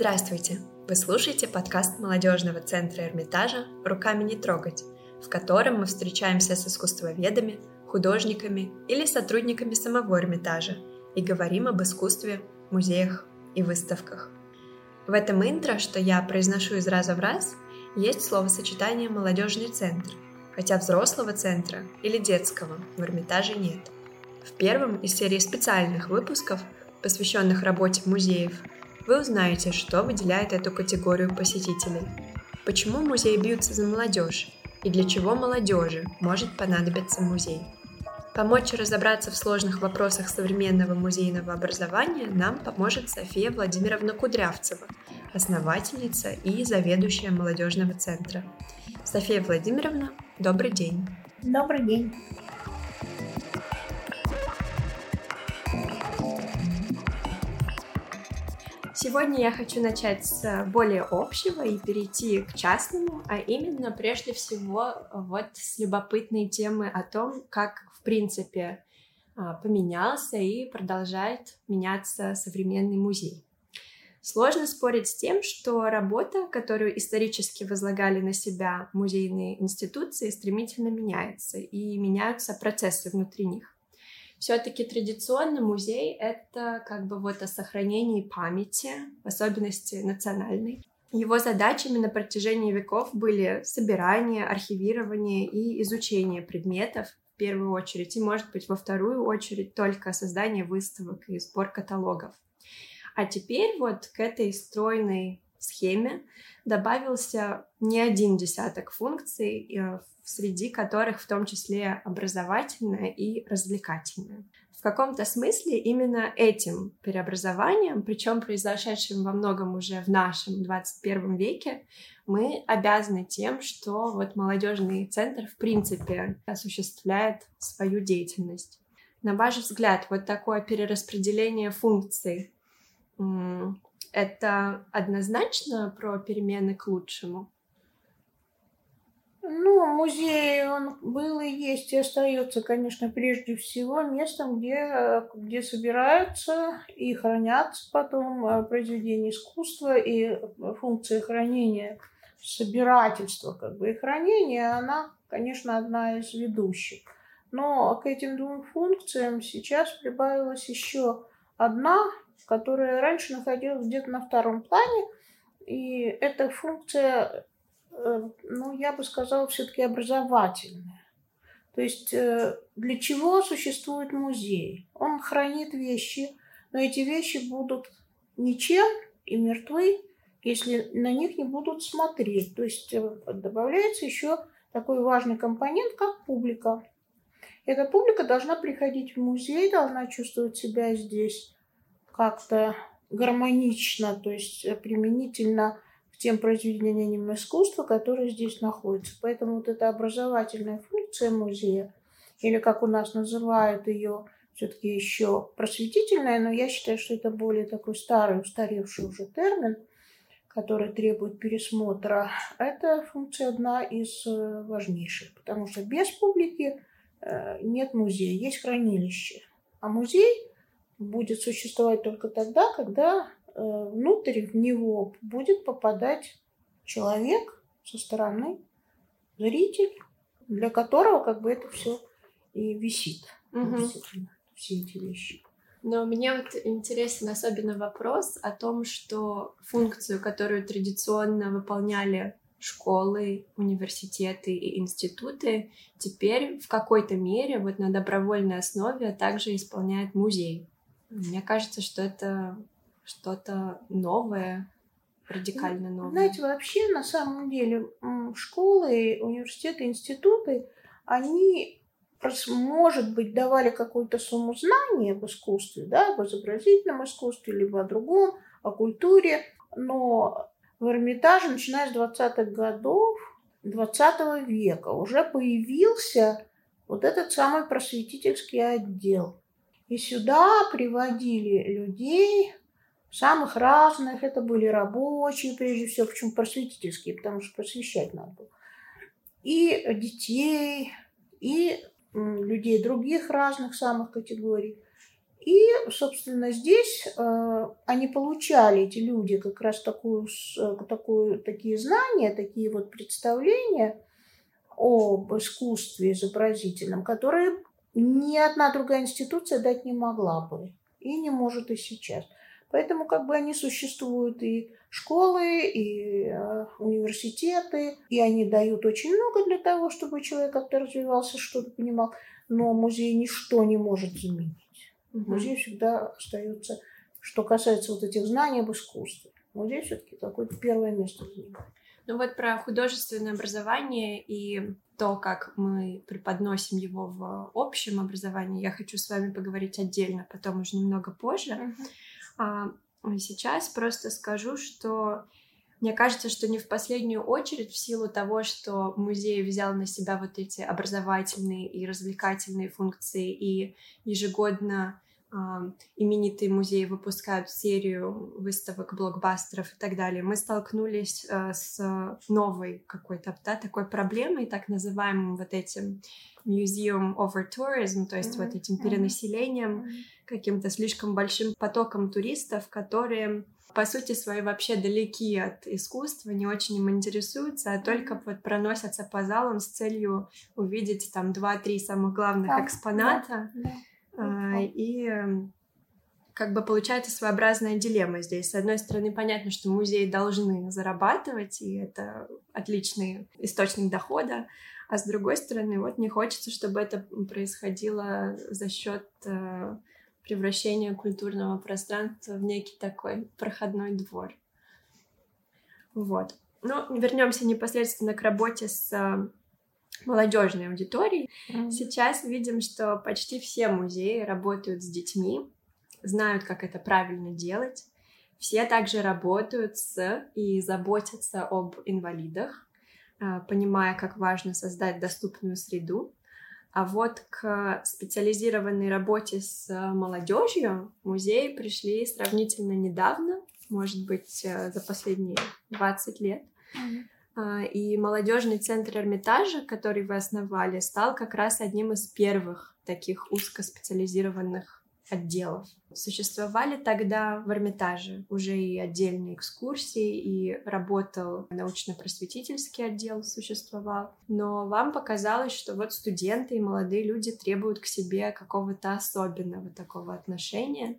Здравствуйте! Вы слушаете подкаст молодежного центра Эрмитажа «Руками не трогать», в котором мы встречаемся с искусствоведами, художниками или сотрудниками самого Эрмитажа и говорим об искусстве, музеях и выставках. В этом интро, что я произношу из раза в раз, есть словосочетание «молодежный центр», хотя взрослого центра или детского в Эрмитаже нет. В первом из серии специальных выпусков, посвященных работе музеев, вы узнаете, что выделяет эту категорию посетителей. Почему музеи бьются за молодежь и для чего молодежи может понадобиться музей. Помочь разобраться в сложных вопросах современного музейного образования нам поможет София Владимировна Кудрявцева, основательница и заведующая молодежного центра. София Владимировна, добрый день. Добрый день. Сегодня я хочу начать с более общего и перейти к частному, а именно прежде всего вот с любопытной темы о том, как в принципе а, поменялся и продолжает меняться современный музей. Сложно спорить с тем, что работа, которую исторически возлагали на себя музейные институции, стремительно меняется, и меняются процессы внутри них все-таки традиционно музей — это как бы вот о сохранении памяти, в особенности национальной. Его задачами на протяжении веков были собирание, архивирование и изучение предметов в первую очередь, и, может быть, во вторую очередь только создание выставок и сбор каталогов. А теперь вот к этой стройной схеме добавился не один десяток функций, э, среди которых в том числе образовательная и развлекательная. В каком-то смысле именно этим преобразованием, причем произошедшим во многом уже в нашем 21 веке, мы обязаны тем, что вот молодежный центр в принципе осуществляет свою деятельность. На ваш взгляд, вот такое перераспределение функций это однозначно про перемены к лучшему? Ну, музей, он был и есть, и остается, конечно, прежде всего местом, где, где собираются и хранятся потом э, произведения искусства, и функция хранения, собирательства как бы и хранения, она, конечно, одна из ведущих. Но к этим двум функциям сейчас прибавилась еще одна, которая раньше находилась где-то на втором плане, и эта функция Э, ну, я бы сказала, все-таки образовательная. То есть э, для чего существует музей? Он хранит вещи, но эти вещи будут ничем и мертвы, если на них не будут смотреть. То есть э, добавляется еще такой важный компонент, как публика. Эта публика должна приходить в музей, должна чувствовать себя здесь как-то гармонично, то есть применительно тем произведениям искусства, которые здесь находятся. Поэтому вот эта образовательная функция музея, или как у нас называют ее, все-таки еще просветительная, но я считаю, что это более такой старый, устаревший уже термин, который требует пересмотра, это функция одна из э, важнейших, потому что без публики э, нет музея, есть хранилище. А музей будет существовать только тогда, когда Э, внутрь в него будет попадать человек со стороны, зритель, для которого как бы это все и висит. Угу. Все эти вещи. Но мне вот интересен особенно вопрос о том, что функцию, которую традиционно выполняли школы, университеты и институты, теперь в какой-то мере вот на добровольной основе также исполняет музей. Мне кажется, что это что-то новое, радикально новое? Знаете, вообще на самом деле школы, университеты, институты, они, может быть, давали какую-то сумму знаний об искусстве, да, об изобразительном искусстве, либо о другом, о культуре, но в Эрмитаже, начиная с 20-х годов 20 века, уже появился вот этот самый просветительский отдел. И сюда приводили людей, самых разных. Это были рабочие, прежде всего, почему просветительские, потому что просвещать надо было. И детей, и людей других разных самых категорий. И, собственно, здесь э, они получали, эти люди, как раз такую, такую, такие знания, такие вот представления об искусстве изобразительном, которые ни одна другая институция дать не могла бы и не может и сейчас. Поэтому как бы они существуют и школы, и э, университеты, и они дают очень много для того, чтобы человек как-то развивался, что-то понимал. Но музей ничто не может заменить. Угу. Музей всегда остается, что касается вот этих знаний об искусстве. Музей все-таки какое-то первое место занимает. Ну вот про художественное образование и то, как мы преподносим его в общем образовании, я хочу с вами поговорить отдельно, потом уже немного позже. Uh-huh. А сейчас просто скажу, что мне кажется, что не в последнюю очередь в силу того, что музей взял на себя вот эти образовательные и развлекательные функции и ежегодно именитые музеи выпускают серию выставок, блокбастеров и так далее. Мы столкнулись э, с новой какой-то да, такой проблемой, так называемым вот этим museum over tourism, то есть mm-hmm. вот этим перенаселением, mm-hmm. каким-то слишком большим потоком туристов, которые по сути своей вообще далеки от искусства, не очень им интересуются, а только вот проносятся по залам с целью увидеть там два-три самых главных да, экспоната. Да, да. А, и эм, как бы получается своеобразная дилемма здесь. С одной стороны, понятно, что музеи должны зарабатывать, и это отличный источник дохода, а с другой стороны, вот не хочется, чтобы это происходило за счет э, превращение культурного пространства в некий такой проходной двор. Вот. Ну, вернемся непосредственно к работе с э, молодежной аудиторией. Mm-hmm. Сейчас видим, что почти все музеи работают с детьми, знают, как это правильно делать. Все также работают с и заботятся об инвалидах, э, понимая, как важно создать доступную среду. А вот к специализированной работе с молодежью музеи пришли сравнительно недавно, может быть, э, за последние 20 лет. Mm-hmm. И молодежный центр Эрмитажа, который вы основали, стал как раз одним из первых таких узкоспециализированных отделов. Существовали тогда в Эрмитаже уже и отдельные экскурсии, и работал научно-просветительский отдел существовал. Но вам показалось, что вот студенты и молодые люди требуют к себе какого-то особенного такого отношения.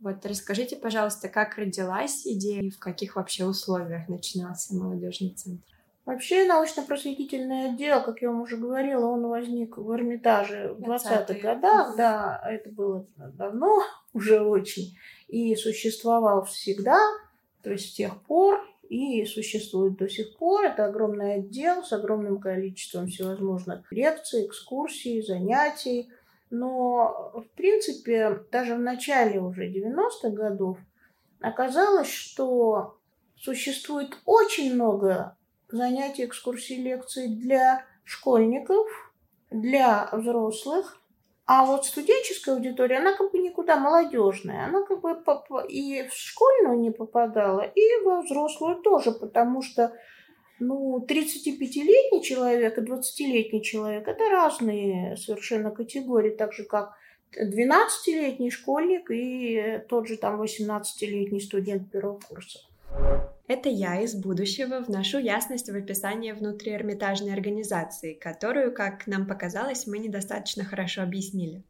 Вот расскажите, пожалуйста, как родилась идея и в каких вообще условиях начинался молодежный центр? Вообще научно-просветительный отдел, как я вам уже говорила, он возник в Эрмитаже в 20-х годах. Да, это было давно, уже очень. И существовал всегда, то есть с тех пор, и существует до сих пор. Это огромный отдел с огромным количеством всевозможных лекций, экскурсий, занятий. Но, в принципе, даже в начале уже 90-х годов оказалось, что существует очень много занятий, экскурсий, лекций для школьников, для взрослых. А вот студенческая аудитория, она как бы никуда молодежная. Она как бы и в школьную не попадала, и во взрослую тоже, потому что ну, 35-летний человек и 20-летний человек – это разные совершенно категории, так же как 12-летний школьник и тот же там 18-летний студент первого курса. Это я из будущего вношу ясность в описание внутри Эрмитажной организации, которую, как нам показалось, мы недостаточно хорошо объяснили.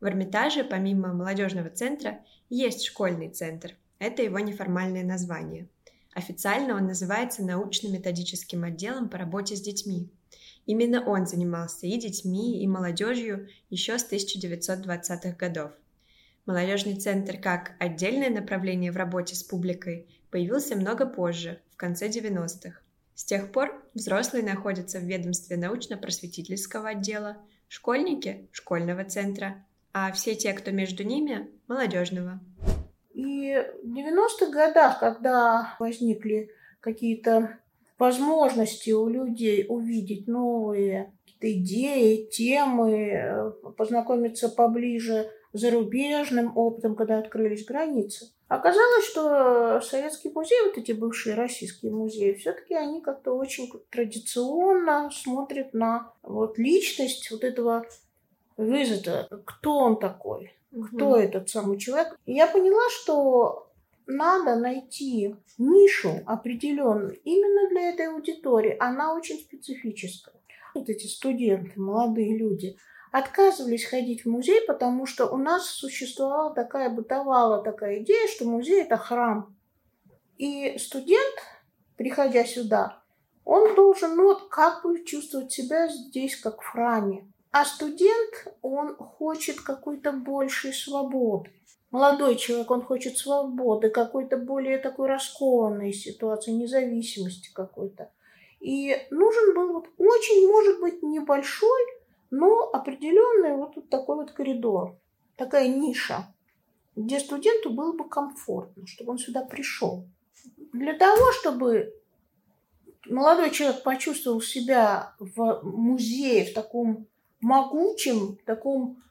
В Эрмитаже, помимо молодежного центра, есть школьный центр. Это его неформальное название. Официально он называется научно-методическим отделом по работе с детьми. Именно он занимался и детьми, и молодежью еще с 1920-х годов. Молодежный центр как отдельное направление в работе с публикой появился много позже, в конце 90-х. С тех пор взрослые находятся в ведомстве научно-просветительского отдела, школьники – школьного центра, а все те, кто между ними – молодежного. И в 90-х годах, когда возникли какие-то возможности у людей увидеть новые идеи, темы, э, познакомиться поближе с зарубежным опытом, когда открылись границы. Оказалось, что советские музеи, вот эти бывшие российские музеи, все-таки они как-то очень традиционно смотрят на вот личность вот этого Визита, кто он такой, кто этот самый человек. И я поняла, что надо найти нишу определенную именно для этой аудитории. Она очень специфическая. Вот эти студенты, молодые люди, отказывались ходить в музей, потому что у нас существовала такая, бытовала такая идея, что музей – это храм. И студент, приходя сюда, он должен ну, вот, как бы чувствовать себя здесь, как в храме. А студент, он хочет какой-то большей свободы. Молодой человек, он хочет свободы, какой-то более такой раскованной ситуации, независимости какой-то. И нужен был вот очень, может быть, небольшой, но определенный вот такой вот коридор, такая ниша, где студенту было бы комфортно, чтобы он сюда пришел. Для того, чтобы молодой человек почувствовал себя в музее, в таком могучем, таком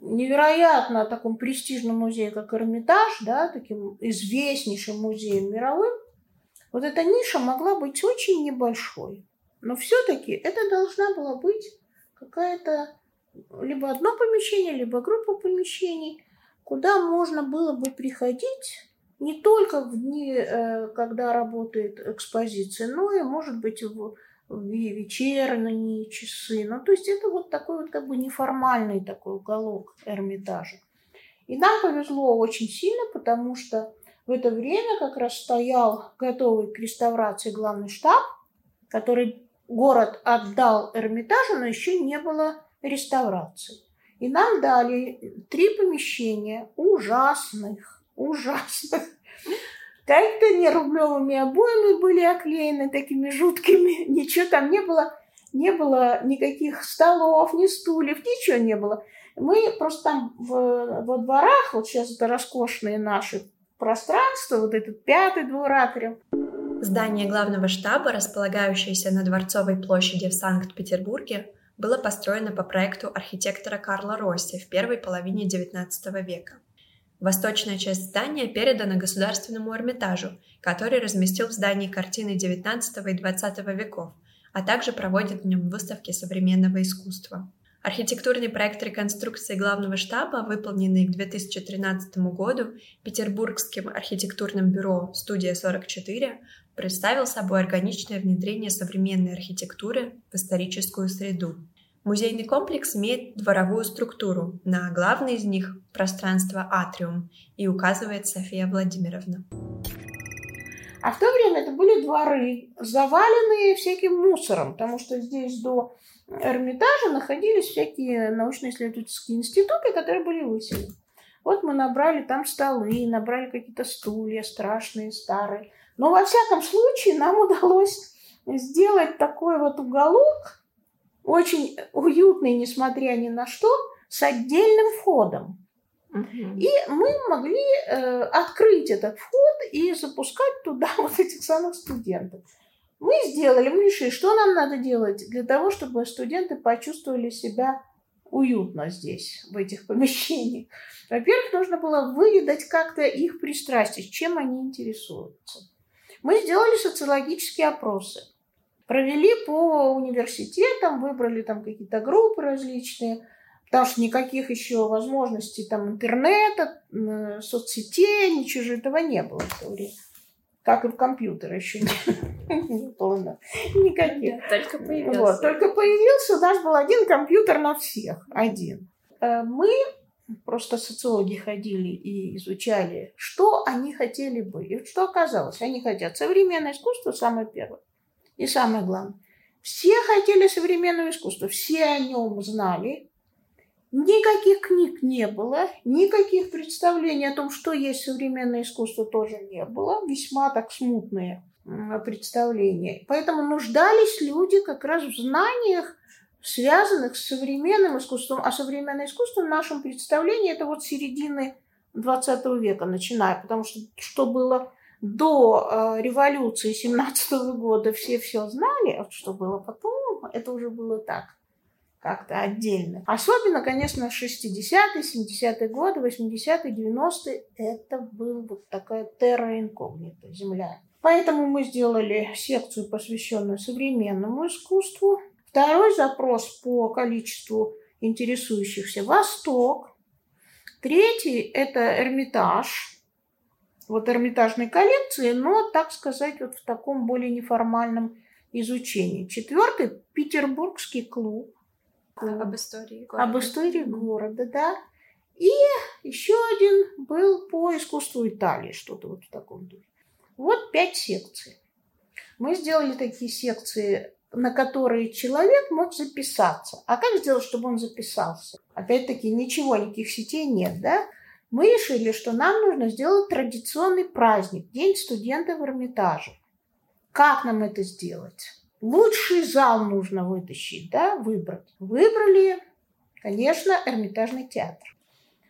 невероятно таком престижном музее, как Эрмитаж, да, таким известнейшим музеем мировым, вот эта ниша могла быть очень небольшой. Но все-таки это должна была быть какая-то либо одно помещение, либо группа помещений, куда можно было бы приходить не только в дни, э, когда работает экспозиция, но и, может быть, в, в вечерние часы. Ну, то есть это вот такой вот как бы неформальный такой уголок Эрмитажа. И нам повезло очень сильно, потому что в это время как раз стоял готовый к реставрации главный штаб, который город отдал Эрмитажу, но еще не было реставрации. И нам дали три помещения ужасных, ужасных. Так-то не рублевыми обоями были оклеены такими жуткими. Ничего там не было. Не было никаких столов, ни стульев, ничего не было. Мы просто там в, во дворах, вот сейчас это роскошные наши пространства, вот этот пятый двор атриум, Здание главного штаба, располагающееся на Дворцовой площади в Санкт-Петербурге, было построено по проекту архитектора Карла Росси в первой половине XIX века. Восточная часть здания передана Государственному Эрмитажу, который разместил в здании картины XIX и XX веков, а также проводит в нем выставки современного искусства. Архитектурный проект реконструкции главного штаба, выполненный к 2013 году Петербургским архитектурным бюро «Студия 44», представил собой органичное внедрение современной архитектуры в историческую среду. Музейный комплекс имеет дворовую структуру. На главной из них – пространство «Атриум», и указывает София Владимировна. А в то время это были дворы, заваленные всяким мусором, потому что здесь до Эрмитажа находились всякие научно-исследовательские институты, которые были выселены. Вот мы набрали там столы, набрали какие-то стулья страшные, старые. Но во всяком случае нам удалось сделать такой вот уголок, очень уютный, несмотря ни на что, с отдельным входом. И мы могли э, открыть этот вход и запускать туда вот этих самых студентов. Мы сделали, мы решили, что нам надо делать для того, чтобы студенты почувствовали себя уютно здесь, в этих помещениях. Во-первых, нужно было выведать как-то их пристрастие, чем они интересуются. Мы сделали социологические опросы. Провели по университетам, выбрали там какие-то группы различные, потому что никаких еще возможностей там интернета, соцсетей, ничего же этого не было в то время как и в компьютере еще не, было никаких. Только появился. Вот, только появился, у нас был один компьютер на всех, один. Э, мы просто социологи ходили и изучали, что они хотели бы. И что оказалось? Они хотят современное искусство самое первое. И самое главное. Все хотели современного искусства, все о нем знали, Никаких книг не было, никаких представлений о том, что есть современное искусство, тоже не было. Весьма так смутные представления. Поэтому нуждались люди как раз в знаниях, связанных с современным искусством. А современное искусство в нашем представлении это вот середины 20 века, начиная, потому что что было до э, революции 17 года, все все знали, а что было потом, это уже было так как-то отдельно. Особенно, конечно, 60-е, 70-е годы, 80-е, 90-е. Это был вот такая терра инкогнита, земля. Поэтому мы сделали секцию, посвященную современному искусству. Второй запрос по количеству интересующихся Восток. Третий – это Эрмитаж. Вот эрмитажные коллекции, но, так сказать, вот в таком более неформальном изучении. Четвертый – Петербургский клуб. Об истории города. Об истории города, да. И еще один был по искусству Италии, что-то вот в таком духе. Вот пять секций. Мы сделали такие секции, на которые человек мог записаться. А как сделать, чтобы он записался? Опять-таки, ничего, никаких сетей нет, да? Мы решили, что нам нужно сделать традиционный праздник, День студента в Эрмитаже. Как нам это сделать? Лучший зал нужно вытащить, да, выбрать. Выбрали, конечно, Эрмитажный театр.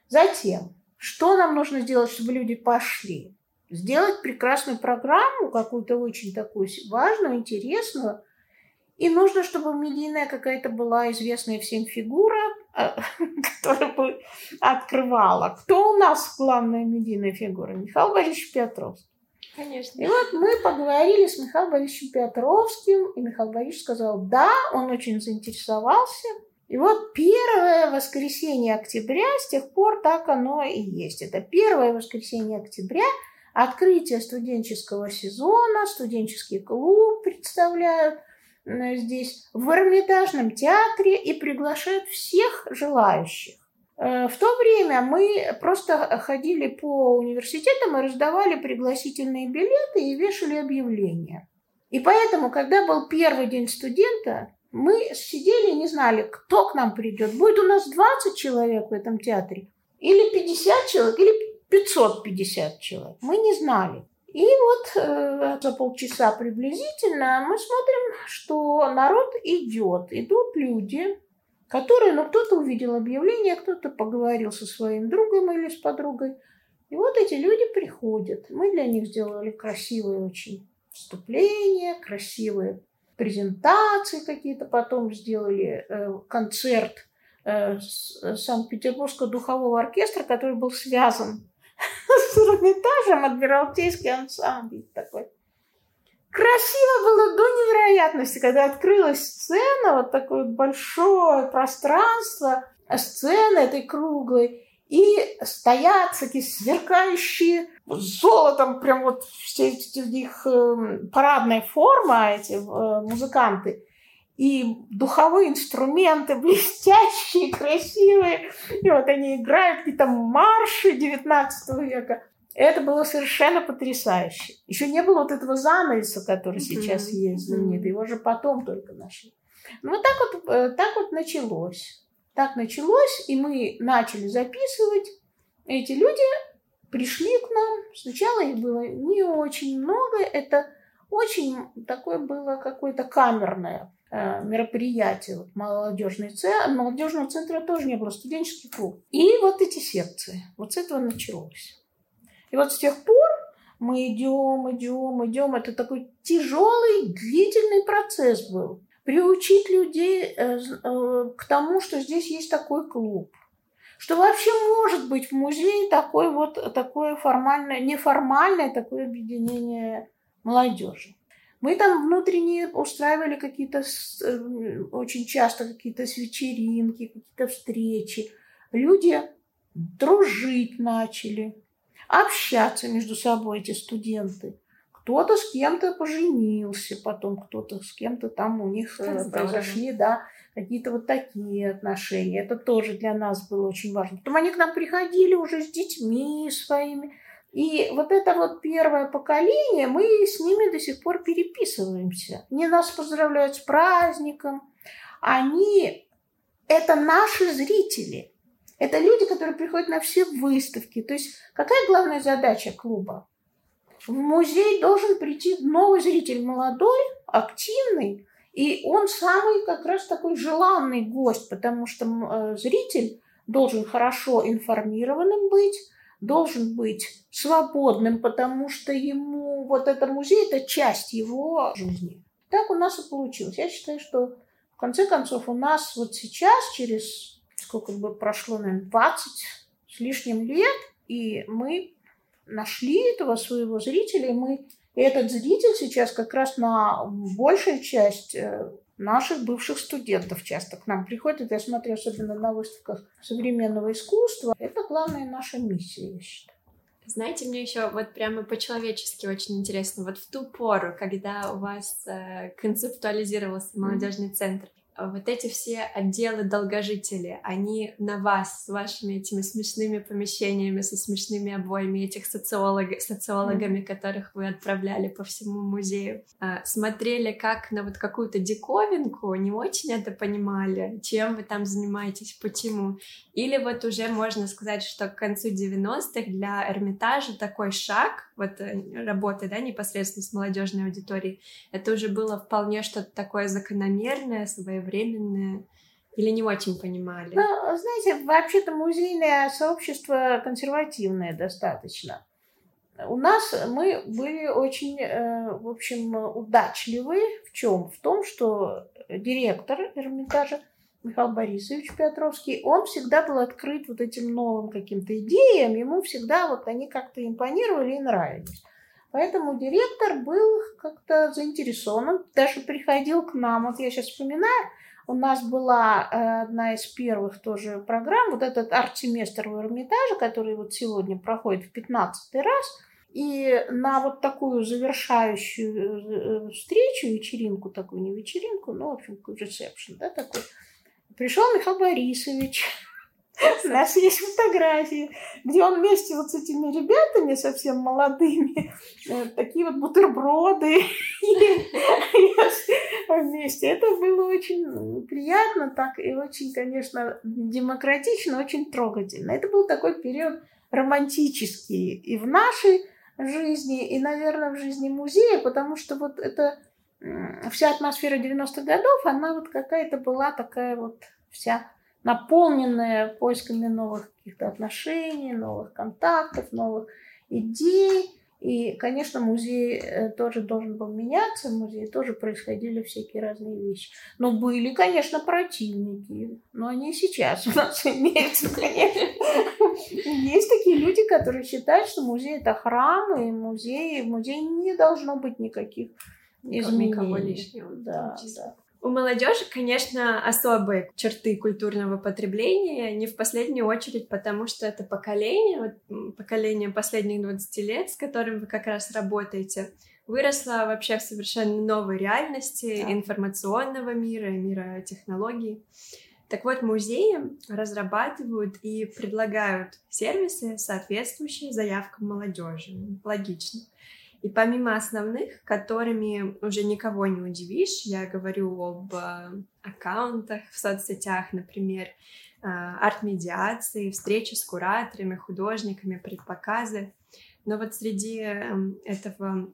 Затем, что нам нужно сделать, чтобы люди пошли? Сделать прекрасную программу, какую-то очень такую важную, интересную. И нужно, чтобы медийная какая-то была известная всем фигура, а, которая бы открывала. Кто у нас главная медийная фигура? Михаил Борисович Петровский. Конечно. И вот мы поговорили с Михаилом Борисовичем Петровским, и Михаил Борисович сказал, да, он очень заинтересовался, и вот первое воскресенье октября, с тех пор так оно и есть. Это первое воскресенье октября, открытие студенческого сезона, студенческий клуб представляют э, здесь в Эрмитажном театре и приглашают всех желающих. Э, в то время мы просто ходили по университетам и раздавали пригласительные билеты и вешали объявления. И поэтому, когда был первый день студента, мы сидели и не знали, кто к нам придет. Будет у нас 20 человек в этом театре, или 50 человек, или 550 человек. Мы не знали. И вот э, за полчаса приблизительно мы смотрим, что народ идет. Идут люди, которые, ну, кто-то увидел объявление, кто-то поговорил со своим другом или с подругой. И вот эти люди приходят. Мы для них сделали красивые очень вступления, красивые презентации какие-то, потом сделали э, концерт э, Санкт-Петербургского духового оркестра, который был связан с Эрмитажем, Адмиралтейский ансамбль такой. Красиво было до невероятности, когда открылась сцена, вот такое большое пространство, сцены этой круглой, и стоят такие сверкающие золотом, прям вот все них эм, парадная форма, эти э, музыканты, и духовые инструменты блестящие, красивые, и вот они играют какие-то марши 19 века. Это было совершенно потрясающе. Еще не было вот этого занавеса, который mm-hmm. сейчас есть знаменитый. Его же потом только нашли. Ну вот так вот, э, так вот началось. Так началось, и мы начали записывать. Эти люди пришли к нам. Сначала их было не очень много. Это очень такое было какое-то камерное э, мероприятие. Вот молодежный центр, молодежного центра тоже не было, студенческий клуб. И вот эти секции. Вот с этого началось. И вот с тех пор мы идем, идем, идем. Это такой тяжелый, длительный процесс был приучить людей э, э, к тому, что здесь есть такой клуб. Что вообще может быть в музее такое вот такое формальное, неформальное такое объединение молодежи. Мы там внутренне устраивали какие-то, э, очень часто какие-то вечеринки, какие-то встречи. Люди дружить начали, общаться между собой, эти студенты. Кто-то с кем-то поженился, потом кто-то с кем-то там у них э, Здорово. произошли, да, какие-то вот такие отношения. Это тоже для нас было очень важно. Потом они к нам приходили уже с детьми своими. И вот это вот первое поколение, мы с ними до сих пор переписываемся. Они нас поздравляют с праздником. Они – это наши зрители. Это люди, которые приходят на все выставки. То есть какая главная задача клуба? в музей должен прийти новый зритель, молодой, активный, и он самый как раз такой желанный гость, потому что э, зритель должен хорошо информированным быть, должен быть свободным, потому что ему вот это музей – это часть его жизни. Так у нас и получилось. Я считаю, что в конце концов у нас вот сейчас, через сколько бы прошло, наверное, 20 с лишним лет, и мы нашли этого своего зрителя, и мы и этот зритель сейчас как раз на большую часть э, наших бывших студентов часто к нам приходят. Я смотрю, особенно на выставках современного искусства. Это главная наша миссия, я считаю. Знаете, мне еще вот прямо по-человечески очень интересно, вот в ту пору, когда у вас э, концептуализировался молодежный центр, вот эти все отделы долгожители, они на вас с вашими этими смешными помещениями, со смешными обоями, этих социолог, социологами, mm-hmm. которых вы отправляли по всему музею, а, смотрели как на вот какую-то диковинку, не очень это понимали, чем вы там занимаетесь, почему. Или вот уже можно сказать, что к концу 90-х для Эрмитажа такой шаг, вот э, работы, да, непосредственно с молодежной аудиторией, это уже было вполне что-то такое закономерное, своевременное, или не очень понимали? Ну, знаете, вообще-то музейное сообщество консервативное достаточно. У нас мы были очень, э, в общем, удачливы в чем? В том, что директор Эрмитажа Михаил Борисович Петровский, он всегда был открыт вот этим новым каким-то идеям, ему всегда вот они как-то импонировали и нравились. Поэтому директор был как-то заинтересован, он даже приходил к нам, вот я сейчас вспоминаю, у нас была э, одна из первых тоже программ, вот этот арт-семестр в Эрмитаже, который вот сегодня проходит в 15 раз, и на вот такую завершающую э, встречу, вечеринку такую, не вечеринку, ну, в общем, ресепшн, да, такой, Пришел Михаил Борисович. У нас есть фотографии, где он вместе вот с этими ребятами совсем молодыми, э, такие вот бутерброды вместе. Это было очень приятно, так и очень, конечно, демократично, очень трогательно. Это был такой период романтический и в нашей жизни, и, наверное, в жизни музея, потому что вот это вся атмосфера 90-х годов, она вот какая-то была такая вот вся наполненная поисками новых каких-то отношений, новых контактов, новых идей. И, конечно, музей э, тоже должен был меняться, в музее тоже происходили всякие разные вещи. Но были, конечно, противники, но они сейчас у нас имеются, конечно. Есть такие люди, которые считают, что музей – это храм, и музей, в музее не должно быть никаких изменений. Никого лишнего. Да, да. У молодежи, конечно, особые черты культурного потребления, не в последнюю очередь, потому что это поколение, вот, поколение последних 20 лет, с которым вы как раз работаете, выросло вообще в совершенно новой реальности да. информационного мира, мира технологий. Так вот, музеи разрабатывают и предлагают сервисы, соответствующие заявкам молодежи. Логично. И помимо основных, которыми уже никого не удивишь, я говорю об э, аккаунтах в соцсетях, например, э, арт-медиации, встречи с кураторами, художниками, предпоказы. Но вот среди эм, этого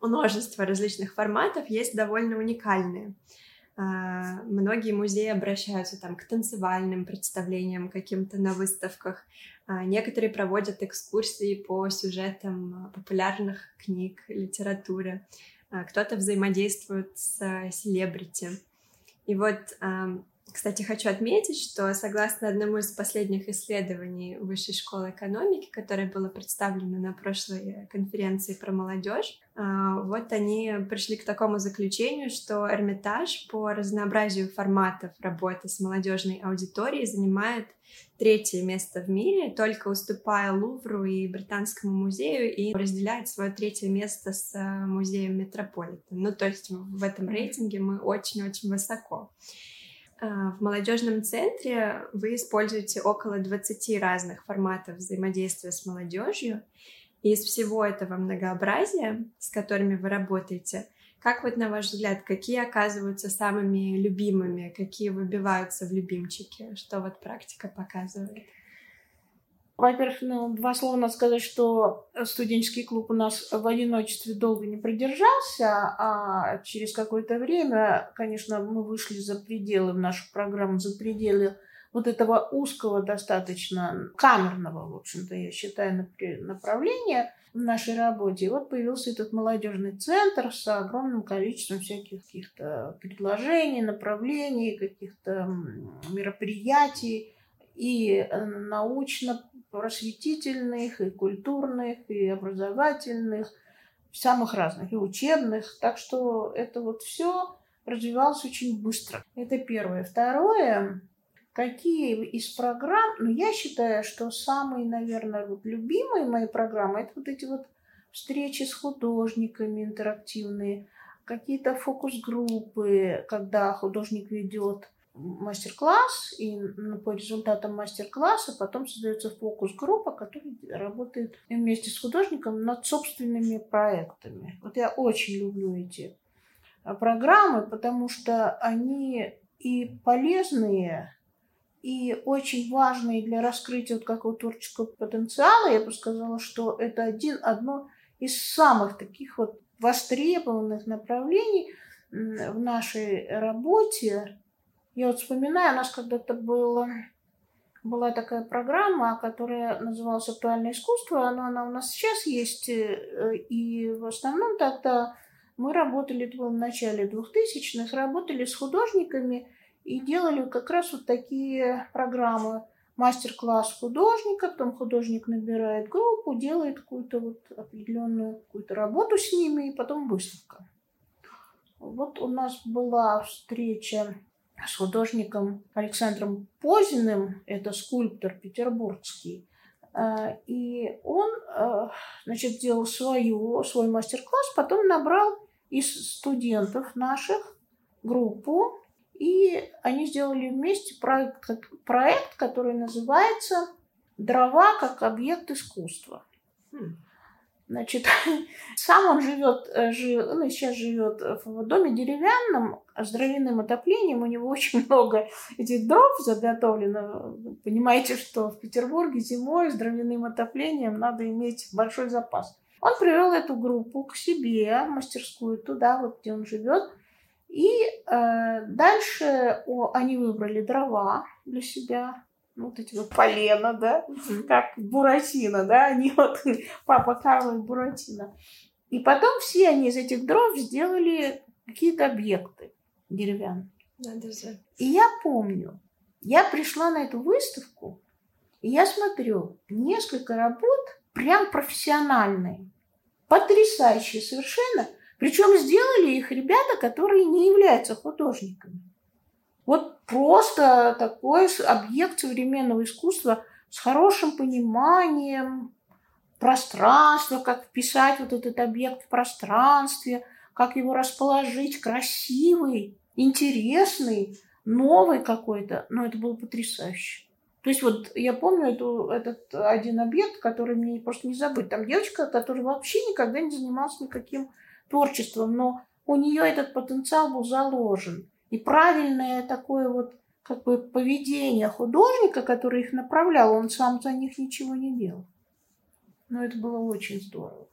множества различных форматов есть довольно уникальные. А, многие музеи обращаются там к танцевальным представлениям каким-то на выставках. А, некоторые проводят экскурсии по сюжетам популярных книг, литературы. А, кто-то взаимодействует с селебрити. И вот кстати, хочу отметить, что согласно одному из последних исследований Высшей школы экономики, которое было представлено на прошлой конференции про молодежь, а, вот они пришли к такому заключению, что Эрмитаж по разнообразию форматов работы с молодежной аудиторией занимает третье место в мире, только уступая Лувру и Британскому музею и разделяет свое третье место с музеем Метрополитен. Ну, то есть в этом рейтинге мы очень-очень высоко. А, в молодежном центре вы используете около 20 разных форматов взаимодействия с молодежью. И из всего этого многообразия, с которыми вы работаете, как вот на ваш взгляд, какие оказываются самыми любимыми, какие выбиваются в любимчики? Что вот практика показывает? Во-первых, ну, два слова надо сказать, что студенческий клуб у нас в одиночестве долго не продержался, а через какое-то время, конечно, мы вышли за пределы в нашу программу, за пределы вот этого узкого достаточно камерного, в общем-то, я считаю, направления в нашей работе. И вот появился этот молодежный центр с огромным количеством всяких каких-то предложений, направлений, каких-то мероприятий и э, научно просветительных, и культурных, и образовательных, самых разных, и учебных. Так что это вот все развивался очень быстро. Это первое. Второе, какие из программ, ну, я считаю, что самые, наверное, вот любимые мои программы, это вот эти вот встречи с художниками интерактивные, какие-то фокус-группы, когда художник ведет мастер-класс, и по результатам мастер-класса потом создается фокус-группа, которая работает вместе с художником над собственными проектами. Вот я очень люблю эти а, программы, потому что они и полезные, и очень важные для раскрытия вот какого творческого потенциала. Я бы сказала, что это один, одно из самых таких вот востребованных направлений в нашей работе я вот вспоминаю, у нас когда-то было, была такая программа, которая называлась «Актуальное искусство». Она, она у нас сейчас есть. Э, и в основном тогда мы работали, в начале 2000-х, работали с художниками и делали как раз вот такие программы. Мастер-класс художника, потом художник набирает группу, делает какую-то вот определенную какую-то работу с ними, и потом выставка. Вот у нас была встреча с художником Александром Позиным, это скульптор петербургский, э, и он, э, значит, сделал свою, свой мастер-класс, потом набрал из студентов наших группу, и они сделали вместе проект, проект который называется «Дрова как объект искусства». Значит, сам он живет, э, жив, ну, сейчас живет в доме деревянном, с дровяным отоплением. У него очень много этих дров заготовлено. Понимаете, что в Петербурге зимой с дровяным отоплением надо иметь большой запас. Он привел эту группу к себе, в мастерскую, туда, вот где он живет. И э, дальше о, они выбрали дрова для себя, вот эти вот полена, да, как Буратино, да, они вот папа Карла и Буратино. И потом все они из этих дров сделали какие-то объекты деревянные. Надо же. И я помню, я пришла на эту выставку, и я смотрю, несколько работ прям профессиональные, потрясающие совершенно. Причем сделали их ребята, которые не являются художниками. Вот просто такой объект современного искусства с хорошим пониманием пространства, как вписать вот этот объект в пространстве, как его расположить, красивый, интересный, новый какой-то. Но это было потрясающе. То есть вот я помню эту, этот один объект, который мне просто не забыть. Там девочка, которая вообще никогда не занималась никаким творчеством, но у нее этот потенциал был заложен. И правильное такое вот как бы поведение художника, который их направлял, он сам за них ничего не делал. Но это было очень здорово.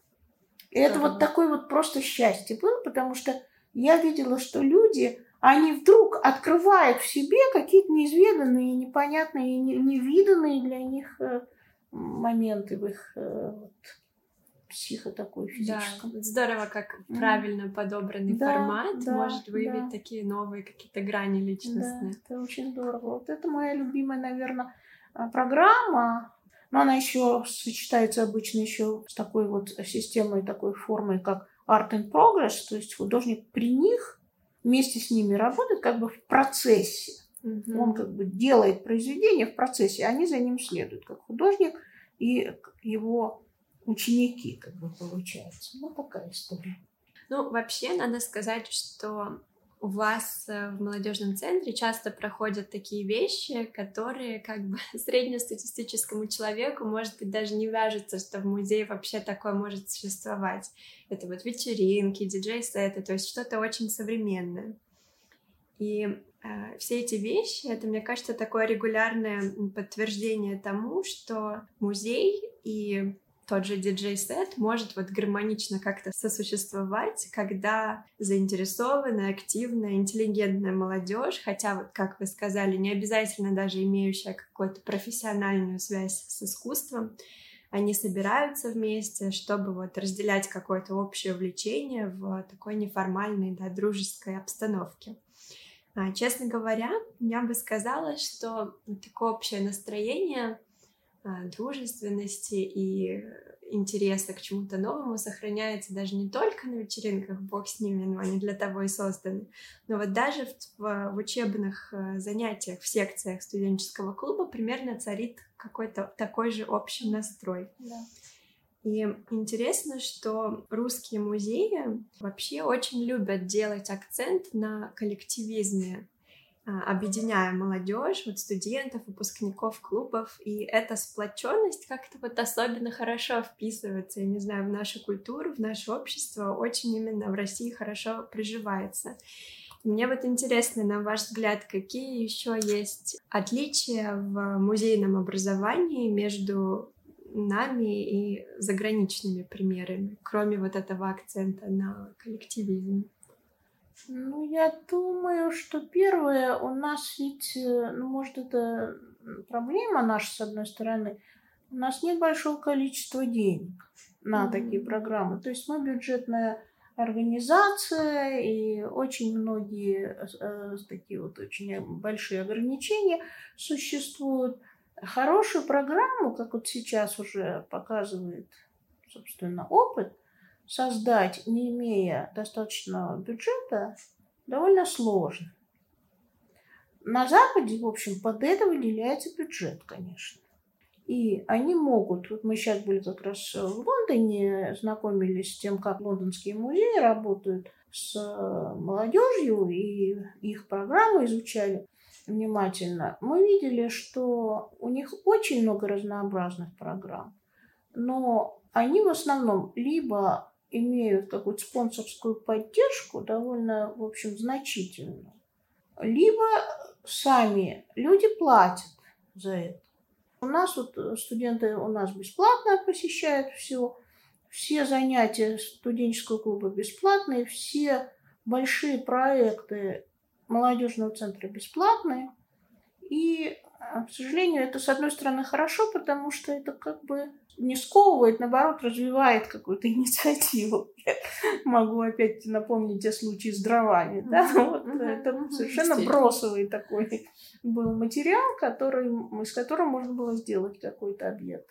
И это вот такое вот просто счастье было, потому что я видела, что люди, они вдруг открывают в себе какие-то неизведанные, непонятные, невиданные для них э, моменты в их э, вот, психо такой физическом. Да, здорово, как правильно подобранный да, формат да, может выявить да. такие новые какие-то грани личностные. Да, это очень здорово. Вот это моя любимая, наверное, а, программа. Но она еще сочетается обычно еще с такой вот системой, такой формой, как Art and Progress, то есть художник при них вместе с ними работает как бы в процессе. Угу. Он как бы делает произведение в процессе, а они за ним следуют, как художник и его ученики, как бы получается. Ну, такая история. Ну, вообще, надо сказать, что у вас э, в молодежном центре часто проходят такие вещи, которые как бы среднестатистическому человеку, может быть, даже не вяжется, что в музее вообще такое может существовать. Это вот вечеринки, диджей-сеты, то есть что-то очень современное. И э, все эти вещи, это, мне кажется, такое регулярное подтверждение тому, что музей и тот же диджей-сет может вот гармонично как-то сосуществовать, когда заинтересованная, активная, интеллигентная молодежь, хотя вот, как вы сказали, не обязательно даже имеющая какую-то профессиональную связь с искусством, они собираются вместе, чтобы вот разделять какое-то общее увлечение в такой неформальной, да, дружеской обстановке. А, честно говоря, я бы сказала, что такое общее настроение дружественности и интереса к чему-то новому сохраняется даже не только на вечеринках, бог с ними, но они для того и созданы, но вот даже в, в учебных э, занятиях, в секциях студенческого клуба примерно царит какой-то такой же общий настрой. Да. И интересно, что русские музеи вообще очень любят делать акцент на коллективизме а, объединяя молодежь, вот студентов, выпускников клубов, и эта сплоченность как-то вот особенно хорошо вписывается, я не знаю, в нашу культуру, в наше общество, очень именно в России хорошо приживается. Мне вот интересно, на ваш взгляд, какие еще есть отличия в музейном образовании между нами и заграничными примерами, кроме вот этого акцента на коллективизм? Ну, я думаю, что первое, у нас ведь, э, ну, может, это проблема наша, с одной стороны, у нас нет большого количества денег на mm-hmm. такие программы. То есть мы бюджетная организация, и очень многие э, такие вот очень большие ограничения существуют. Хорошую программу, как вот сейчас уже показывает, собственно, опыт, создать, не имея достаточного бюджета, довольно сложно. На Западе, в общем, под это выделяется бюджет, конечно. И они могут, вот мы сейчас были как раз в Лондоне, знакомились с тем, как лондонские музеи работают с молодежью и их программы изучали внимательно. Мы видели, что у них очень много разнообразных программ, но они в основном либо имеют какую-то спонсорскую поддержку, довольно, в общем, значительную, либо сами люди платят за это. У нас вот студенты у нас бесплатно посещают все, все занятия студенческого клуба бесплатные, все большие проекты молодежного центра бесплатные. И, к сожалению, это, с одной стороны, хорошо, потому что это как бы не сковывает, наоборот, развивает какую-то инициативу. Я могу опять напомнить о случае с дровами. Да? Вот это совершенно бросовый такой был материал, который, из которого можно было сделать какой-то объект.